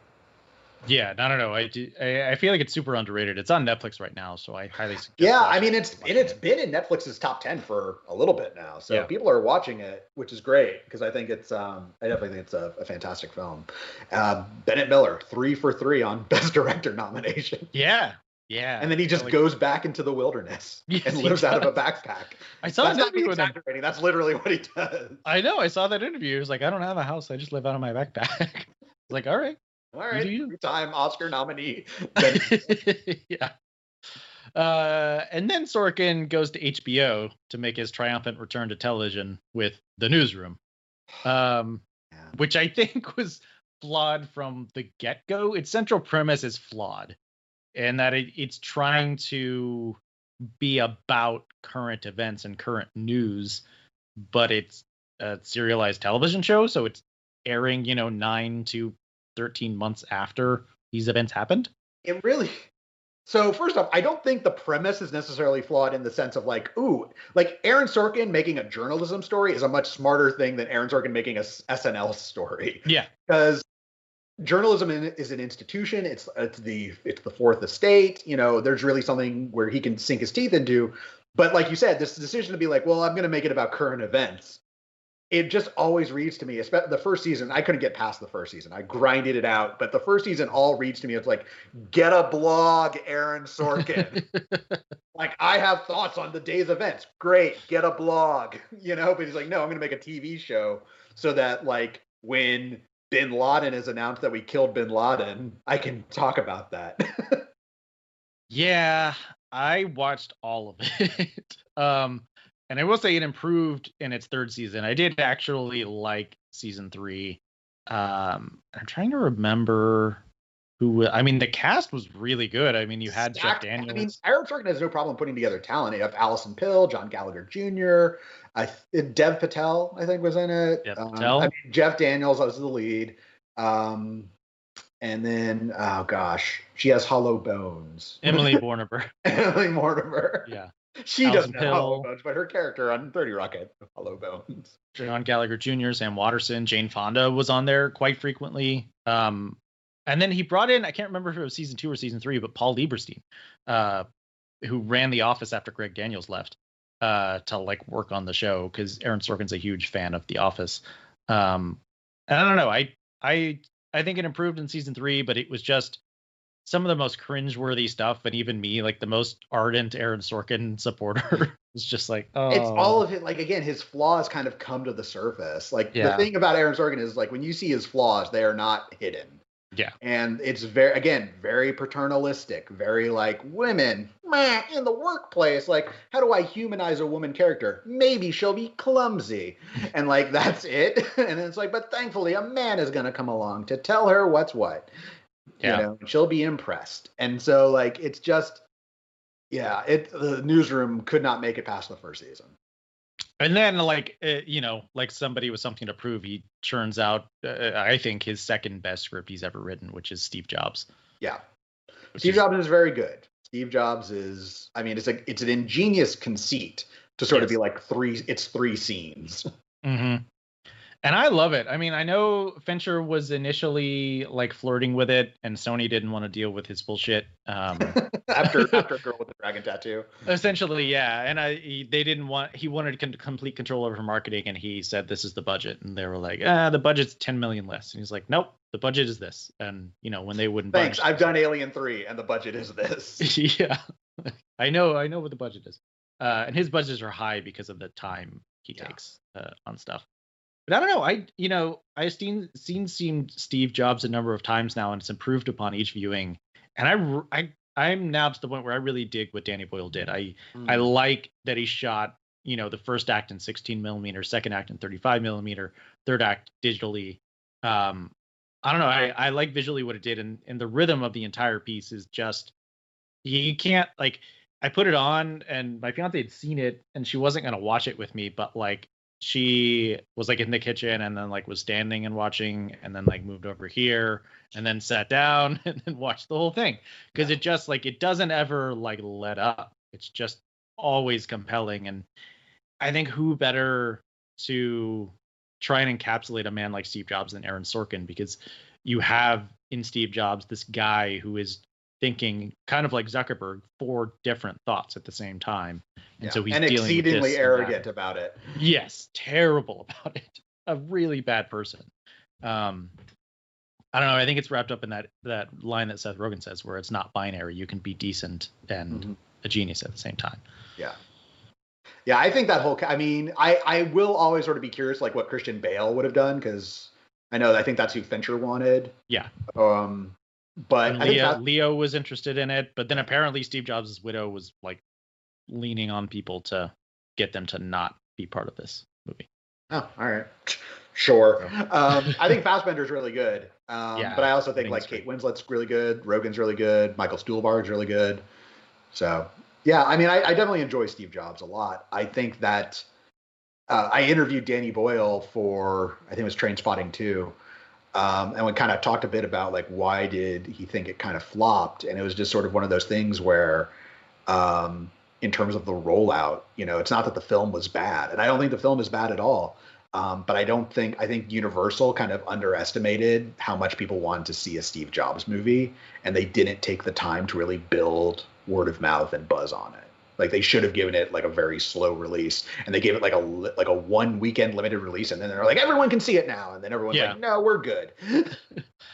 Yeah, I don't know. I, do, I, I feel like it's super underrated. It's on Netflix right now, so I highly suggest. Yeah, I mean it's it, it's been in Netflix's top ten for a little bit now, so yeah. people are watching it, which is great because I think it's um I definitely think it's a, a fantastic film. Uh, Bennett Miller, three for three on *laughs* Best Director nomination. Yeah, yeah. And then he just goes back into the wilderness *laughs* yes, and lives out of a backpack. I saw That's that interview with him. That's literally what he does. I know. I saw that interview. He was like, I don't have a house. I just live out of my backpack. *laughs* like, all right. All right. You time Oscar nominee. *laughs* yeah. Uh, and then Sorkin goes to HBO to make his triumphant return to television with The Newsroom, *sighs* um, yeah. which I think was flawed from the get go. Its central premise is flawed and that it, it's trying to be about current events and current news, but it's a serialized television show, so it's airing, you know, nine to thirteen months after these events happened. It really. So first off, I don't think the premise is necessarily flawed in the sense of like, ooh, like Aaron Sorkin making a journalism story is a much smarter thing than Aaron Sorkin making a SNL story. Yeah. *laughs* Because journalism is an institution. It's it's the it's the fourth estate. You know, there's really something where he can sink his teeth into. But like you said, this decision to be like, well, I'm going to make it about current events. It just always reads to me, especially the first season. I couldn't get past the first season. I grinded it out, but the first season all reads to me. It's like, get a blog, Aaron Sorkin. *laughs* like I have thoughts on the day's events. Great, get a blog. *laughs* You know, but he's like, no, I'm going to make a TV show so that like when bin Laden has announced that we killed bin Laden, I can talk about that. *laughs* yeah, I watched all of it. *laughs* um, and I will say it improved in its third season. I did actually like season three. Um, I'm trying to remember who. I mean, the cast was really good. I mean, you had Stacked, Jeff Daniels. I mean, Aaron Sorkin has no problem putting together talent. You have Alison Pill, John Gallagher Jr., I Dev Patel, I think, was in it. Dev um, Patel. I mean, Jeff Daniels was the lead. Um, and then, oh gosh, she has hollow bones. *laughs* Emily Mortimer. Emily Mortimer. Yeah. She doesn't have hollow bones, but her character on 30 Rock had hollow bones. John Gallagher Jr., Sam Waterston, Jane Fonda was on there quite frequently. Um, and then he brought in, I can't remember if it was season two or season three, but Paul Lieberstein, uh, who ran the office after Greg Daniels left uh, to like work on the show because Aaron Sorkin's a huge fan of The Office. Um, and I don't know, I I I think it improved in season three, but it was just some of the most cringeworthy stuff, and even me, like the most ardent Aaron Sorkin supporter, *laughs* is just like, oh. It's all of it. Like again, his flaws kind of come to the surface. Like yeah. the thing about Aaron Sorkin is like when you see his flaws, they are not hidden. Yeah. And it's very, again, very paternalistic, very like women meh, in the workplace. Like, how do I humanize a woman character? Maybe she'll be clumsy. and like, *laughs* that's it. *laughs* and it's like, but thankfully, a man is going to come along to tell her what's what. Yeah. You know, she'll be impressed. And so, like, it's just, yeah, it, the newsroom could not make it past the first season and then like uh, you know like somebody with something to prove he churns out uh, i think his second best script he's ever written which is steve jobs yeah steve is, jobs is very good steve jobs is i mean it's a it's an ingenious conceit to sort yes. of be like three it's three scenes mm-hmm. And I love it. I mean, I know Fincher was initially like flirting with it, and Sony didn't want to deal with his bullshit. Um, *laughs* after after Girl with the Dragon Tattoo. Essentially, yeah. And I he, they didn't want he wanted con- complete control over marketing, and he said this is the budget, and they were like, ah, the budget's ten million less, and he's like, nope, the budget is this, and you know when they wouldn't. Thanks, budge, I've done Alien three, and the budget is this. *laughs* yeah, *laughs* I know, I know what the budget is, uh, and his budgets are high because of the time he yeah. takes uh, on stuff. But I don't know. I you know I've seen seen seen Steve Jobs a number of times now, and it's improved upon each viewing. And I I I'm now to the point where I really dig what Danny Boyle did. I mm. I like that he shot you know the first act in 16 millimeter, second act in 35 millimeter, third act digitally. Um, I don't know. I, I like visually what it did, and and the rhythm of the entire piece is just you can't like. I put it on, and my fiance had seen it, and she wasn't gonna watch it with me, but like she was like in the kitchen and then like was standing and watching and then like moved over here and then sat down *laughs* and then watched the whole thing. Because yeah. it just like it doesn't ever like let up. It's just always compelling. And i think who better to try and encapsulate a man like steve jobs than aaron sorkin? Because you have in steve jobs this guy who is thinking kind of like Zuckerberg four different thoughts at the same time. And yeah. so he's and exceedingly arrogant about it. Yes, terrible *laughs* about it. A really bad person. Um I don't know. I think it's wrapped up in that that line that Seth Rogen says, where it's not binary. You can be decent and mm-hmm. a genius at the same time. Yeah, yeah. I think that whole. I mean, I I will always sort of be curious, like what Christian Bale would have done, because I know I think that's who Fincher wanted. Yeah. Um, but Leo, that, Leo was interested in it, but then apparently Steve Jobs' widow was like leaning on people to get them to not be part of this movie. Oh, all right. *laughs* Sure. Um, I think *laughs* Fassbender's really good. Um, yeah, but I also think, like Kate great. Winslet's really good, Rogen's really good, Michael Stuhlbarg's really good. So yeah, I mean, I, I definitely enjoy Steve Jobs a lot. I think that uh, I interviewed Danny Boyle for I think it was Trainspotting 2 um, and we kind of talked a bit about like why did he think it kind of flopped, and it was just sort of one of those things where, um, in terms of the rollout, you know, it's not that the film was bad, and I don't think the film is bad at all. Um, but I don't think I think Universal kind of underestimated how much people wanted to see a Steve Jobs movie, and they didn't take the time to really build word of mouth and buzz on it. Like they should have given it like a very slow release, and they gave it like a like a one weekend limited release, and then they're like everyone can see it now, and then everyone's yeah. like, no, we're good. *laughs*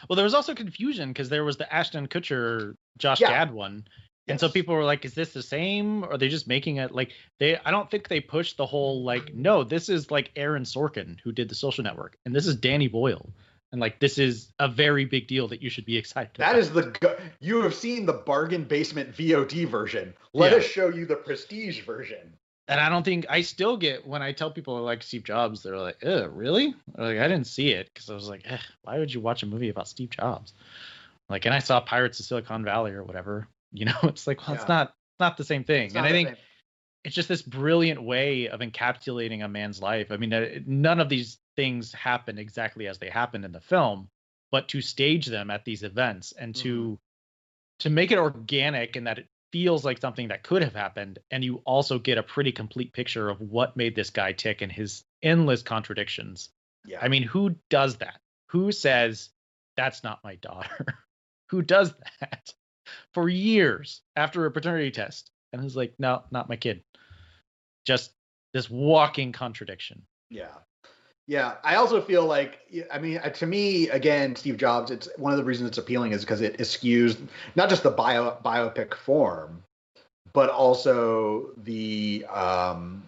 well, there was also confusion because there was the Ashton Kutcher, Josh yeah. Gad one, and yes. so people were like, is this the same? Or are they just making it like they? I don't think they pushed the whole like, no, this is like Aaron Sorkin who did the Social Network, and this is Danny Boyle and like this is a very big deal that you should be excited. That about. is the you have seen the bargain basement VOD version. Let yeah. us show you the prestige version. And I don't think I still get when I tell people I like Steve Jobs, they're like, "Uh, really?" like I didn't see it because I was like, eh, "Why would you watch a movie about Steve Jobs?" Like, and I saw Pirates of Silicon Valley or whatever. *laughs* You know, it's like, well, yeah. it's not not the same thing. And I think same. it's just this brilliant way of encapsulating a man's life. I mean, uh, none of these things happen exactly as they happened in the film, but to stage them at these events and to mm-hmm. to make it organic and that it feels like something that could have happened and you also get a pretty complete picture of what made this guy tick and his endless contradictions. Yeah. I mean, who does that? Who says that's not my daughter? *laughs* who does that for years after a paternity test and is like, no, not my kid. Just this walking contradiction. Yeah. Yeah, I also feel like I mean uh, to me again Steve Jobs it's one of the reasons it's appealing is because it eschews not just the bio biopic form but also the um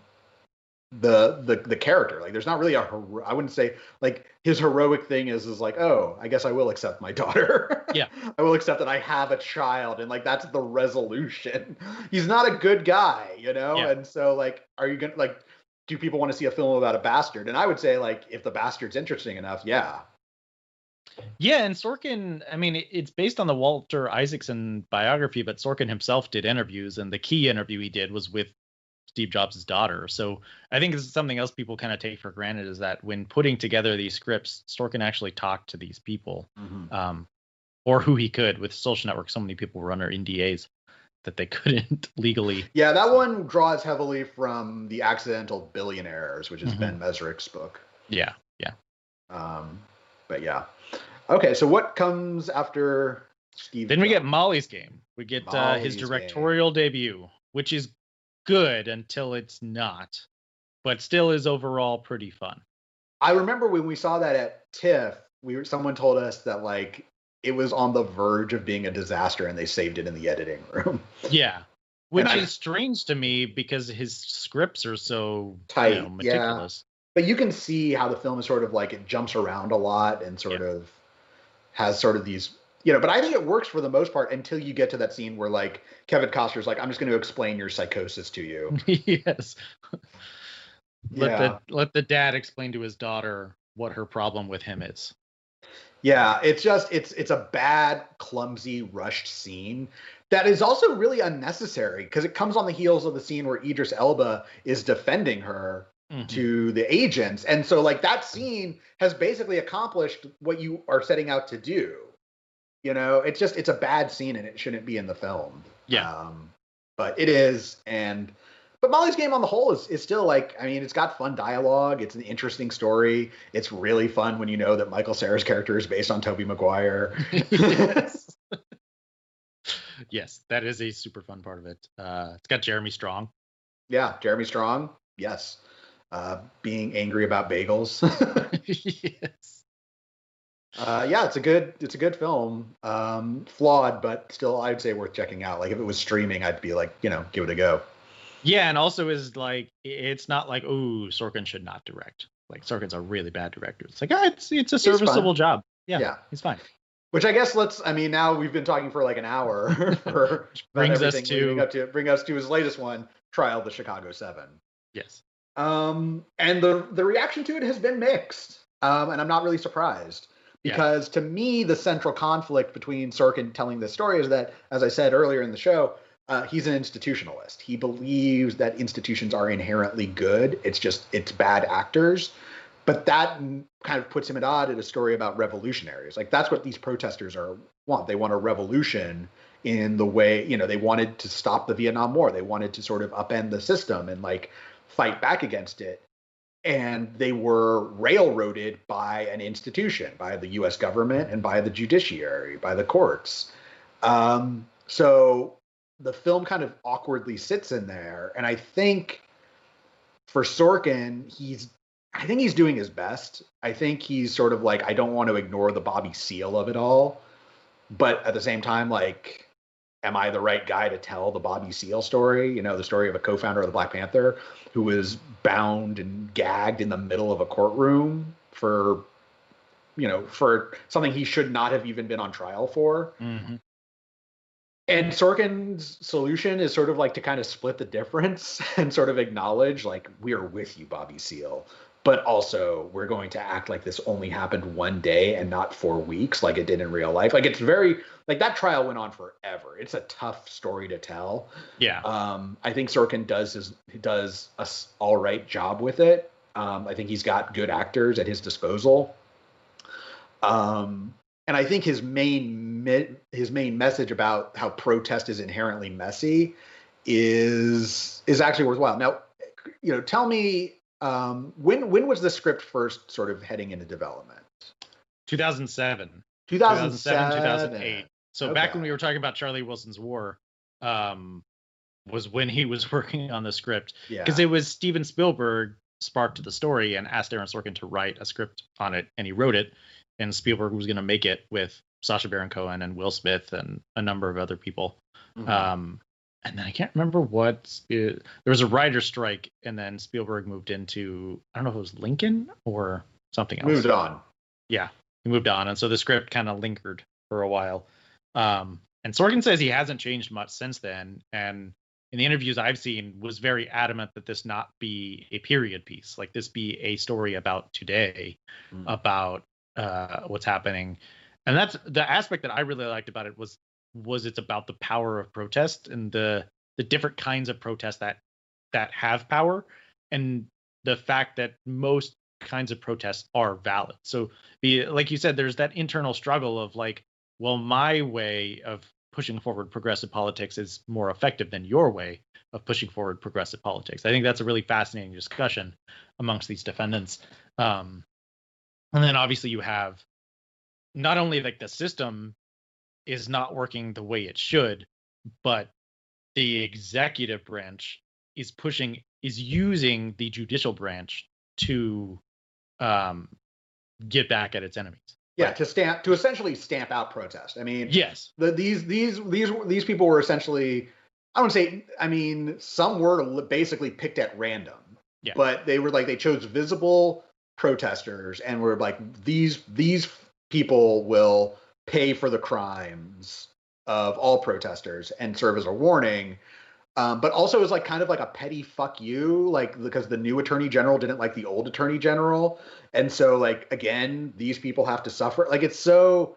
the the the character. Like there's not really a hero- I wouldn't say like his heroic thing is is like oh I guess I will accept my *laughs* daughter. Yeah. I will accept that I have a child and like that's the resolution. *laughs* He's not a good guy you know? Yeah. and so like are you gonna like do people want to see a film about a bastard? And I would say, like, if the bastard's interesting enough, yeah. Yeah, and Sorkin, I mean, it's based on the Walter Isaacson biography, but Sorkin himself did interviews, and the key interview he did was with Steve Jobs' daughter. So I think this is something else people kind of take for granted is that when putting together these scripts, Sorkin actually talked to these people, mm-hmm. um, or who he could. With Social Network, so many people were under NDAs that they *laughs* couldn't legally. Yeah, that one draws heavily from the Accidental Billionaires, which is mm-hmm. Ben Mezrich's book. Yeah, yeah. Um, but yeah. Okay, so what comes after Steve? Then we get Molly's Game. We get uh, his directorial game. debut, which is good until it's not, but still is overall pretty fun. I remember when we saw that at TIFF, we were, someone told us that like it was on the verge of being a disaster and they saved it in the editing room. *laughs* Yeah. Which I, is strange to me because his scripts are so tight, you know, meticulous. Yeah. But you can see how the film is sort of like it jumps around a lot and sort yeah. of has sort of these you know, but I think it works for the most part until you get to that scene where like Kevin Costner's like, I'm just going to explain your psychosis to you. *laughs* yes. let yeah. the let the dad explain to his daughter what her problem with him is. Yeah, it's just it's it's a bad, clumsy, rushed scene that is also really unnecessary because it comes on the heels of the scene where Idris Elba is defending her mm-hmm. to the agents. And so like that scene has basically accomplished what you are setting out to do. You know, it's just it's a bad scene and it shouldn't be in the film. Yeah. Um, but it is and but Molly's game on the whole is, is still like I mean it's got fun dialogue it's an interesting story it's really fun when you know that Michael Cera's character is based on Tobey Maguire yes. *laughs* yes that is a super fun part of it uh, it's got Jeremy Strong yeah Jeremy Strong yes uh, being angry about bagels *laughs* yes uh, yeah, it's a good it's a good film. Um, flawed, but still, I'd say worth checking out. Like if it was streaming, I'd be like, you know, give it a go. Yeah, and also is like it's not like oh Sorkin should not direct. Like Sorkin's a really bad director. It's like ah, it's it's a serviceable job. Yeah, yeah, he's fine. Which I guess let's. I mean, now we've been talking for like an hour. *laughs* *laughs* For brings us to, up to bring us to his latest one, Trial of the Chicago Seven. Yes. Um, and the the reaction to it has been mixed. Um, and I'm not really surprised because yeah. to me the central conflict between Sorkin telling this story is that, as I said earlier in the show, uh, he's an institutionalist. He believes that institutions are inherently good. It's just it's bad actors. But that kind of puts him at odds at a story about revolutionaries. Like that's what these protesters are want. They want a revolution in the way you know they wanted to stop the Vietnam War. They wanted to sort of upend the system and like fight back against it and they were railroaded by an institution, by the U.S. government and by the judiciary, by the courts. Um, so the film kind of awkwardly sits in there, and I think for Sorkin, he's I think he's doing his best. I think he's sort of like I don't want to ignore the Bobby Seale of it all, but at the same time, like am I the right guy to tell the Bobby Seale story? You know, the story of a co-founder of the Black Panther who was bound and gagged in the middle of a courtroom for, you know, for something he should not have even been on trial for. Mm-hmm. And Sorkin's solution is sort of like to kind of split the difference *laughs* and sort of acknowledge, like, we are with you, Bobby Seale, but also we're going to act like this only happened one day and not four weeks like it did in real life. Like it's very like that trial went on forever. It's a tough story to tell. Yeah. Um i think sorkin does his does a all right job with it. Um i think he's got good actors at his disposal. Um and i think his main his main message about how protest is inherently messy is is actually worthwhile now you know tell me um, when when was the script first sort of heading into development? 2007. 2007, 2008. So okay. back when we were talking about Charlie Wilson's War, um, was when he was *laughs* working on the script because yeah. it was Steven Spielberg sparked the story and asked Aaron Sorkin to write a script on it, and he wrote it. And Spielberg was going to make it with Sacha Baron Cohen and Will Smith and a number of other people. Mm-hmm. Um, and then I can't remember what it, there was a writer strike, and then Spielberg moved into I don't know if it was Lincoln or something else. Moved on. Yeah, he moved on, and so the script kind of lingered for a while. Um, and Sorkin says he hasn't changed much since then, and in the interviews I've seen, was very adamant that this not be a period piece, like this be a story about today, mm. about uh, what's happening. And that's the aspect that I really liked about it was was it's about the power of protest and the the different kinds of protest that that have power and the fact that most kinds of protests are valid. So the like you said, there's that internal struggle of like, well, my way of pushing forward progressive politics is more effective than your way of pushing forward progressive politics. I think that's a really fascinating discussion amongst these defendants. Um, and then obviously you have not only like the system is not working the way it should, but the executive branch is pushing is using the judicial branch to um, get back at its enemies. Yeah, to stamp to essentially stamp out protest. I mean, yes, the, these these these these people were essentially I don't say I mean some were basically picked at random. Yeah. But they were like they chose visible protesters and were like these these people will pay for the crimes of all protesters and serve as a warning. Um, but also is like kind of like a petty fuck you, like because the new attorney general didn't like the old attorney general, and so like again, these people have to suffer. Like it's so,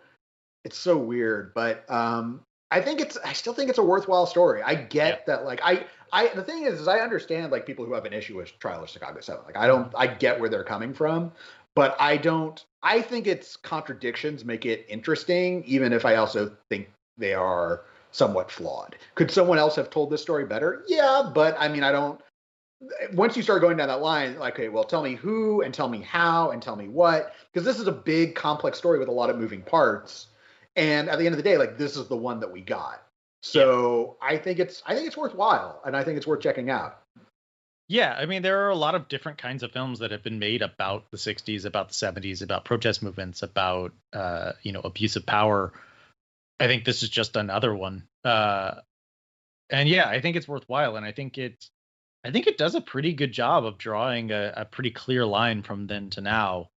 it's so weird. But um, I think it's, I still think it's a worthwhile story. I get yeah. that, like I, I the thing is, is I understand like people who have an issue with Trial of Chicago Seven. Like I don't, I get where they're coming from, but I don't. I think its contradictions make it interesting, even if I also think they are somewhat flawed. Could someone else have told this story better? Yeah, but I mean, I don't. Once you start going down that line, like, okay, well, tell me who and tell me how and tell me what, because this is a big, complex story with a lot of moving parts. And at the end of the day, like, this is the one that we got. So yeah. I think it's, I think it's worthwhile, and I think it's worth checking out. Yeah, I mean, there are a lot of different kinds of films that have been made about the '60s, about the '70s, about protest movements, about uh, you know abuse of power I think this is just another one. Uh, and yeah, I think it's worthwhile, and I think it's, I think it does a pretty good job of drawing a, a pretty clear line from then to now.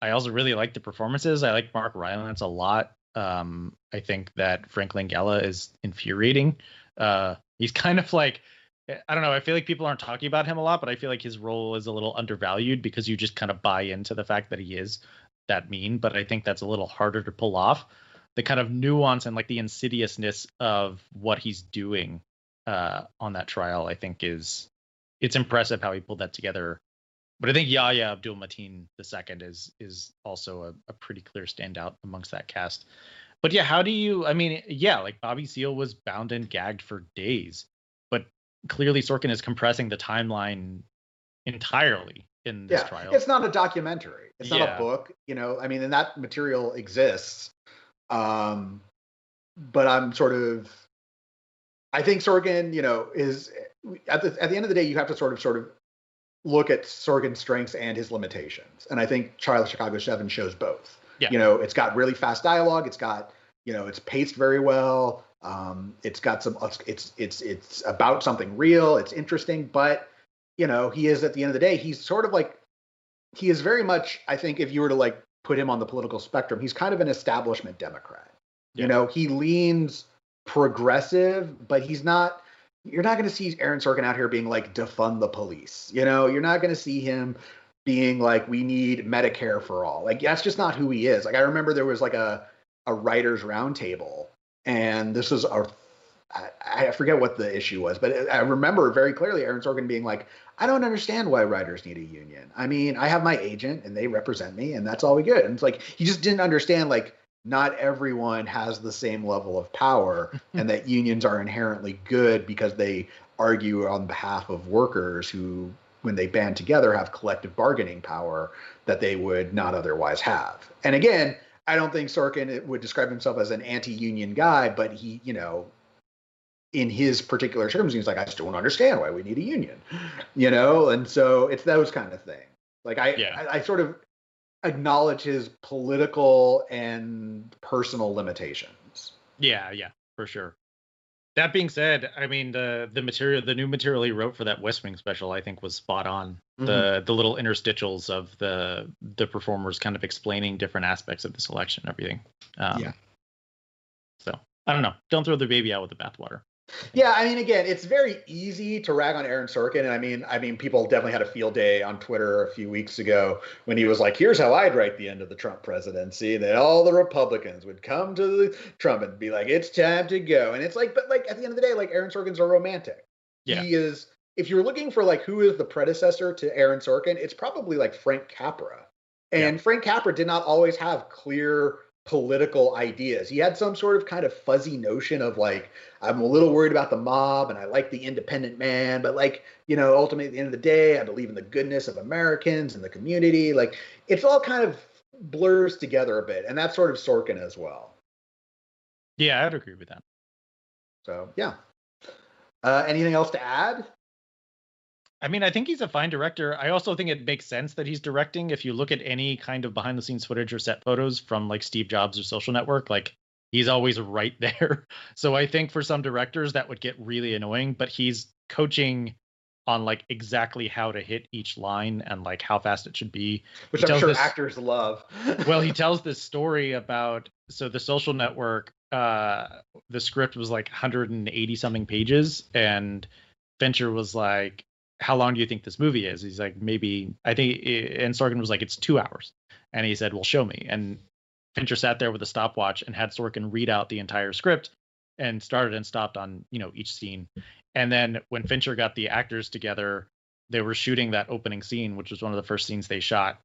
I also really like the performances. I like Mark Rylance a lot. Um, I think that Frank Langella is infuriating. Uh, he's kind of like, I don't know. I feel like people aren't talking about him a lot, but I feel like his role is a little undervalued because you just kind of buy into the fact that he is that mean. But I think that's a little harder to pull off the kind of nuance and like the insidiousness of what he's doing uh, on that trial, I think is it's impressive how he pulled that together. But I think Yahya Abdul Mateen II is is also a, a pretty clear standout amongst that cast. But yeah, how do you? I mean, yeah, like Bobby Seale was bound and gagged for days, clearly Sorkin is compressing the timeline entirely in this yeah, trial. It's not a documentary. It's not a book. You know, I mean, and that material exists. Um, but I'm sort of, I think Sorkin, you know, is at the at the end of the day, you have to sort of sort of look at Sorkin's strengths and his limitations. And I think Trial of Chicago Seven shows both. Yeah. You know, it's got really fast dialogue. It's got, you know, it's paced very well. Um, it's got some. It's it's it's about something real. It's interesting, but you know, he is at the end of the day, he's sort of like he is very much. I think if you were to like put him on the political spectrum. He's kind of an establishment Democrat. Yeah. You know, he leans progressive, but he's not. You're not going to see Aaron Sorkin out here being like defund the police. You know, you're not going to see him being like we need Medicare for all. Like that's just not who he is. Like I remember there was like a a writers roundtable, and this was our I, I forget what the issue was, but I remember very clearly Aaron Sorkin being like, I don't understand why writers need a union. I mean, I have my agent and they represent me, and that's all we get. And it's like he just didn't understand like not everyone has the same level of power, *laughs* and that unions are inherently good because they argue on behalf of workers who, when they band together, have collective bargaining power that they would not otherwise have. And again, I don't think Sorkin uh, would describe himself as an anti-union guy, but he, you know, in his particular terms, he's like, I just don't understand why we need a union, *laughs* you know? And so it's those kind of things. Like I, yeah. I, I, sort of acknowledge his political and personal limitations. Yeah, yeah, for sure. That being said, I mean the the material, the new material he wrote for that West Wing special, I think was spot on. Mm-hmm. The the little interstitials of the the performers kind of explaining different aspects of the selection and everything. Um, yeah. So I don't know. Don't throw the baby out with the bathwater. Yeah, I mean, again, it's very easy to rag on Aaron Sorkin, and I mean, I mean, people definitely had a field day on Twitter a few weeks ago when he was like, "Here's how I'd write the end of the Trump presidency," that all the Republicans would come to the Trump and be like, "It's time to go," and it's like, but like at the end of the day, like Aaron Sorkin's a romantic. Yeah. He is. If you're looking for like who is the predecessor to Aaron Sorkin, it's probably like Frank Capra, and yeah. Frank Capra did not always have clear political ideas. He had some sort of kind of fuzzy notion of like, I'm a little worried about the mob and I like the independent man, but like, you know, ultimately at the end of the day, I believe in the goodness of Americans and the community. Like, it's all kind of blurs together a bit. And that's sort of Sorkin as well. Yeah, I'd agree with that. So, yeah. Uh, anything else to add? I mean, I think he's a fine director. I also think it makes sense that he's directing. If you look at any kind of behind the scenes footage or set photos from like Steve Jobs or Social Network, like he's always *laughs* right there. So I think for some directors that would get really annoying, but he's coaching on like exactly how to hit each line and like how fast it should be. Which he I'm sure this, actors love. *laughs* well, he tells this story about so the social network uh the script was like 180 something pages and Fincher was like how long do you think this movie is? He's like maybe I think and Sorkin was like it's 2 hours. And he said well show me. And Fincher sat there with a stopwatch and had Sorkin read out the entire script and started and stopped on you know each scene. And then when Fincher got the actors together they were shooting that opening scene which was one of the first scenes they shot.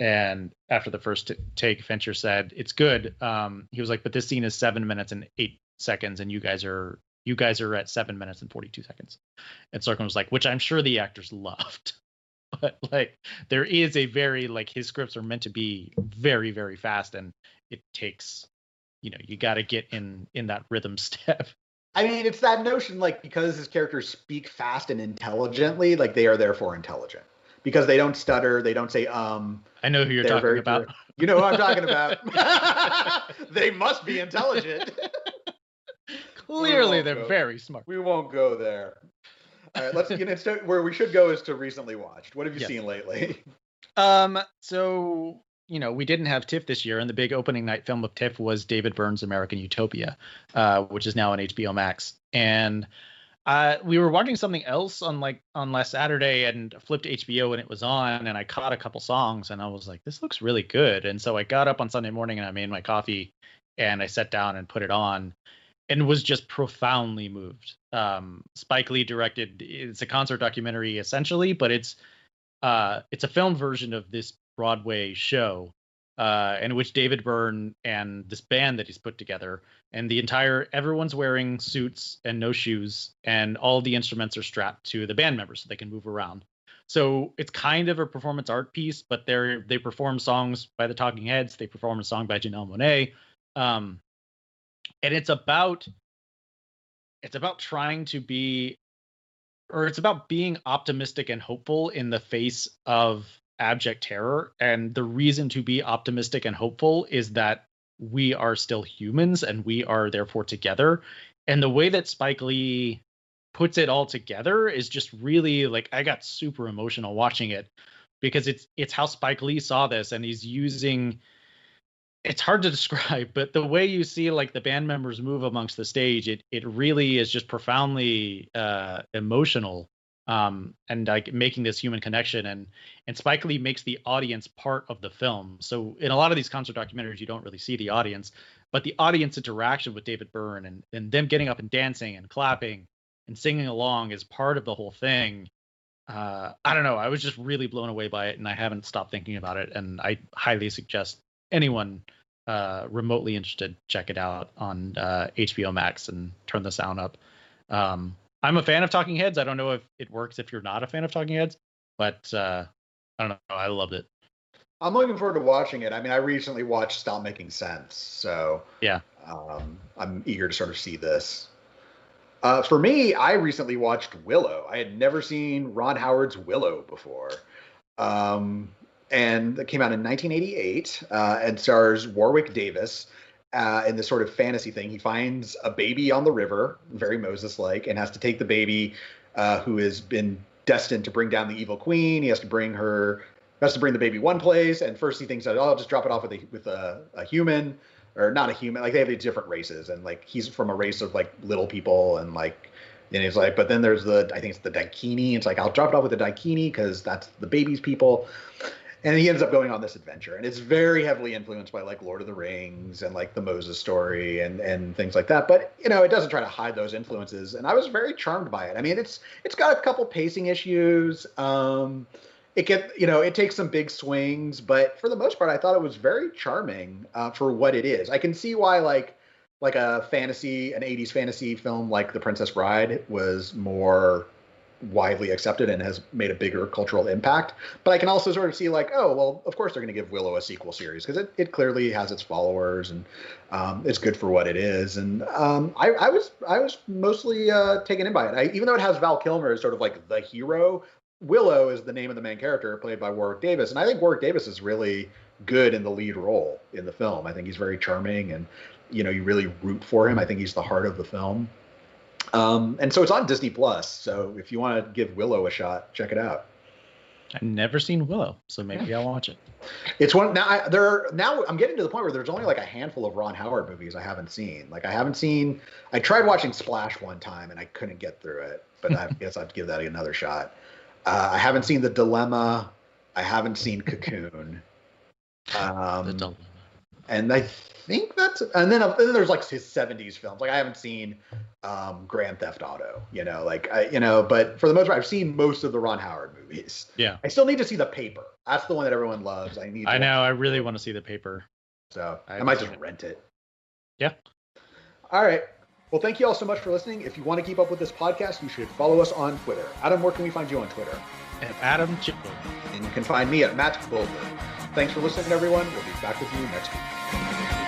And after the first t- take, Fincher said, "It's good." Um, he was like, "But this scene is seven minutes and eight seconds, and you guys are you guys are at seven minutes and forty two seconds." And Sorkin was like, "Which I'm sure the actors loved." *laughs* but like there is a very like his scripts are meant to be very very fast and it takes you know you got to get in in that rhythm *laughs* step i mean it's that notion like because his characters speak fast and intelligently like they are therefore intelligent because they don't stutter, they don't say um. I know who you're talking about. You know who I'm talking about. *laughs* they must be intelligent. Clearly, they're go. very smart. We won't go there. All right, let's get into where we should go is to recently watched. What have you yes. seen lately? Um, so you know, we didn't have TIFF this year, and the big opening night film of TIFF was David Byrne's American Utopia, uh, which is now on HBO Max. And uh, we were watching something else on like on last Saturday and flipped HBO and it was on and I caught a couple songs and I was like, this looks really good. And so I got up on Sunday morning and I made my coffee and I sat down and put it on and was just profoundly moved. Um, Spike Lee directed it's a concert documentary essentially, but it's uh, it's a film version of this Broadway show uh, in which David Byrne and this band that he's put together, and the entire everyone's wearing suits and no shoes, and all the instruments are strapped to the band members so they can move around. So it's kind of a performance art piece, but they they perform songs by the Talking Heads, they perform a song by Janelle Monáe, um, and it's about it's about trying to be or it's about being optimistic and hopeful in the face of abject terror. And the reason to be optimistic and hopeful is that we are still humans and we are therefore together. And the way that Spike Lee puts it all together is just really like I got super emotional watching it because it's it's how Spike Lee saw this and he's using it's hard to *laughs* describe, but the way you see like the band members move amongst the stage, it it really is just profoundly uh, emotional um, and like making this human connection and and Spike Lee makes the audience part of the film. So in a lot of these concert documentaries, you don't really see the audience, but the audience interaction with David Byrne and and them getting up and dancing and clapping and singing along is part of the whole thing. Uh, I don't know. I was just really blown away by it, and I haven't stopped thinking about it. And I highly suggest anyone uh, remotely interested check it out on uh, HBO Max and turn the sound up. Um, I'm a fan of Talking Heads. I don't know if it works if you're not a fan of Talking Heads, but uh, I don't know. I loved it. I'm looking forward to watching it. I mean, I recently watched Stop Making Sense, so yeah, um, I'm eager to sort of see this. Uh, for me, I recently watched Willow. I had never seen Ron Howard's Willow before, um, and that came out in 1988 uh, and stars Warwick Davis uh, in this sort of fantasy thing. He finds a baby on the river, very Moses like, and has to take the baby uh, who has been destined to bring down the evil queen. He has to bring her, has to bring the baby one place. And first he thinks, oh, I'll just drop it off with a, with a, a human or not a human. Like they have these different races. And like he's from a race of like little people and like, and he's like, but then there's the, I think it's the Daikini. It's like, I'll drop it off with the Daikini because that's the baby's people and he ends up going on this adventure. And it's very heavily influenced by like lord of the rings and like the moses story and and things like that. But you know it doesn't try to hide those influences. And i was very charmed by it. I mean it's it's got a couple pacing issues. Um it get you know it takes some big swings. But for the most part i thought it was very charming uh, for what it is. I can see why like like a fantasy an 80s fantasy film like the princess bride was more widely accepted and has made a bigger cultural impact. But I can also sort of see like, oh, well, of course they're going to give Willow a sequel series because it, it clearly has its followers and um, it's good for what it is. And um, I, I, was I was mostly uh, taken in by it. I, even though it has Val Kilmer as sort of like the hero, Willow is the name of the main character played by Warwick Davis, and I think Warwick Davis is really good in the lead role in the film. I think he's very charming and you know you really root for him. I think he's the heart of the film. Um, and so it's on Disney Plus. So if you want to give Willow a shot, check it out. I've never seen Willow, so maybe yeah. I'll watch it. It's one now. I, there are, now I'm getting to the point where there's only like a handful of Ron Howard movies I haven't seen. Like I haven't seen. I tried watching Splash one time and I couldn't get through it, but I *laughs* guess I'd give that another shot. Uh, I haven't seen The Dilemma. I haven't seen Cocoon. *laughs* Um, the Dilemma. And I think that's and then, and then there's like his 70s films. Like I haven't seen um, Grand Theft Auto, you know, like I, you know, but for the most part, I've seen most of the Ron Howard movies. Yeah. I still need to see The Paper. That's the one that everyone loves. I need. I know. I really want to see The Paper. So I, I might just it. rent it. Yeah. All right. Well, thank you all so much for listening. If you want to keep up with this podcast, you should follow us on Twitter. Adam, where can we find you on Twitter? At Adam Chipper. And you can find me at Matt Bulger. Thanks for listening, everyone. We'll be back with you next week.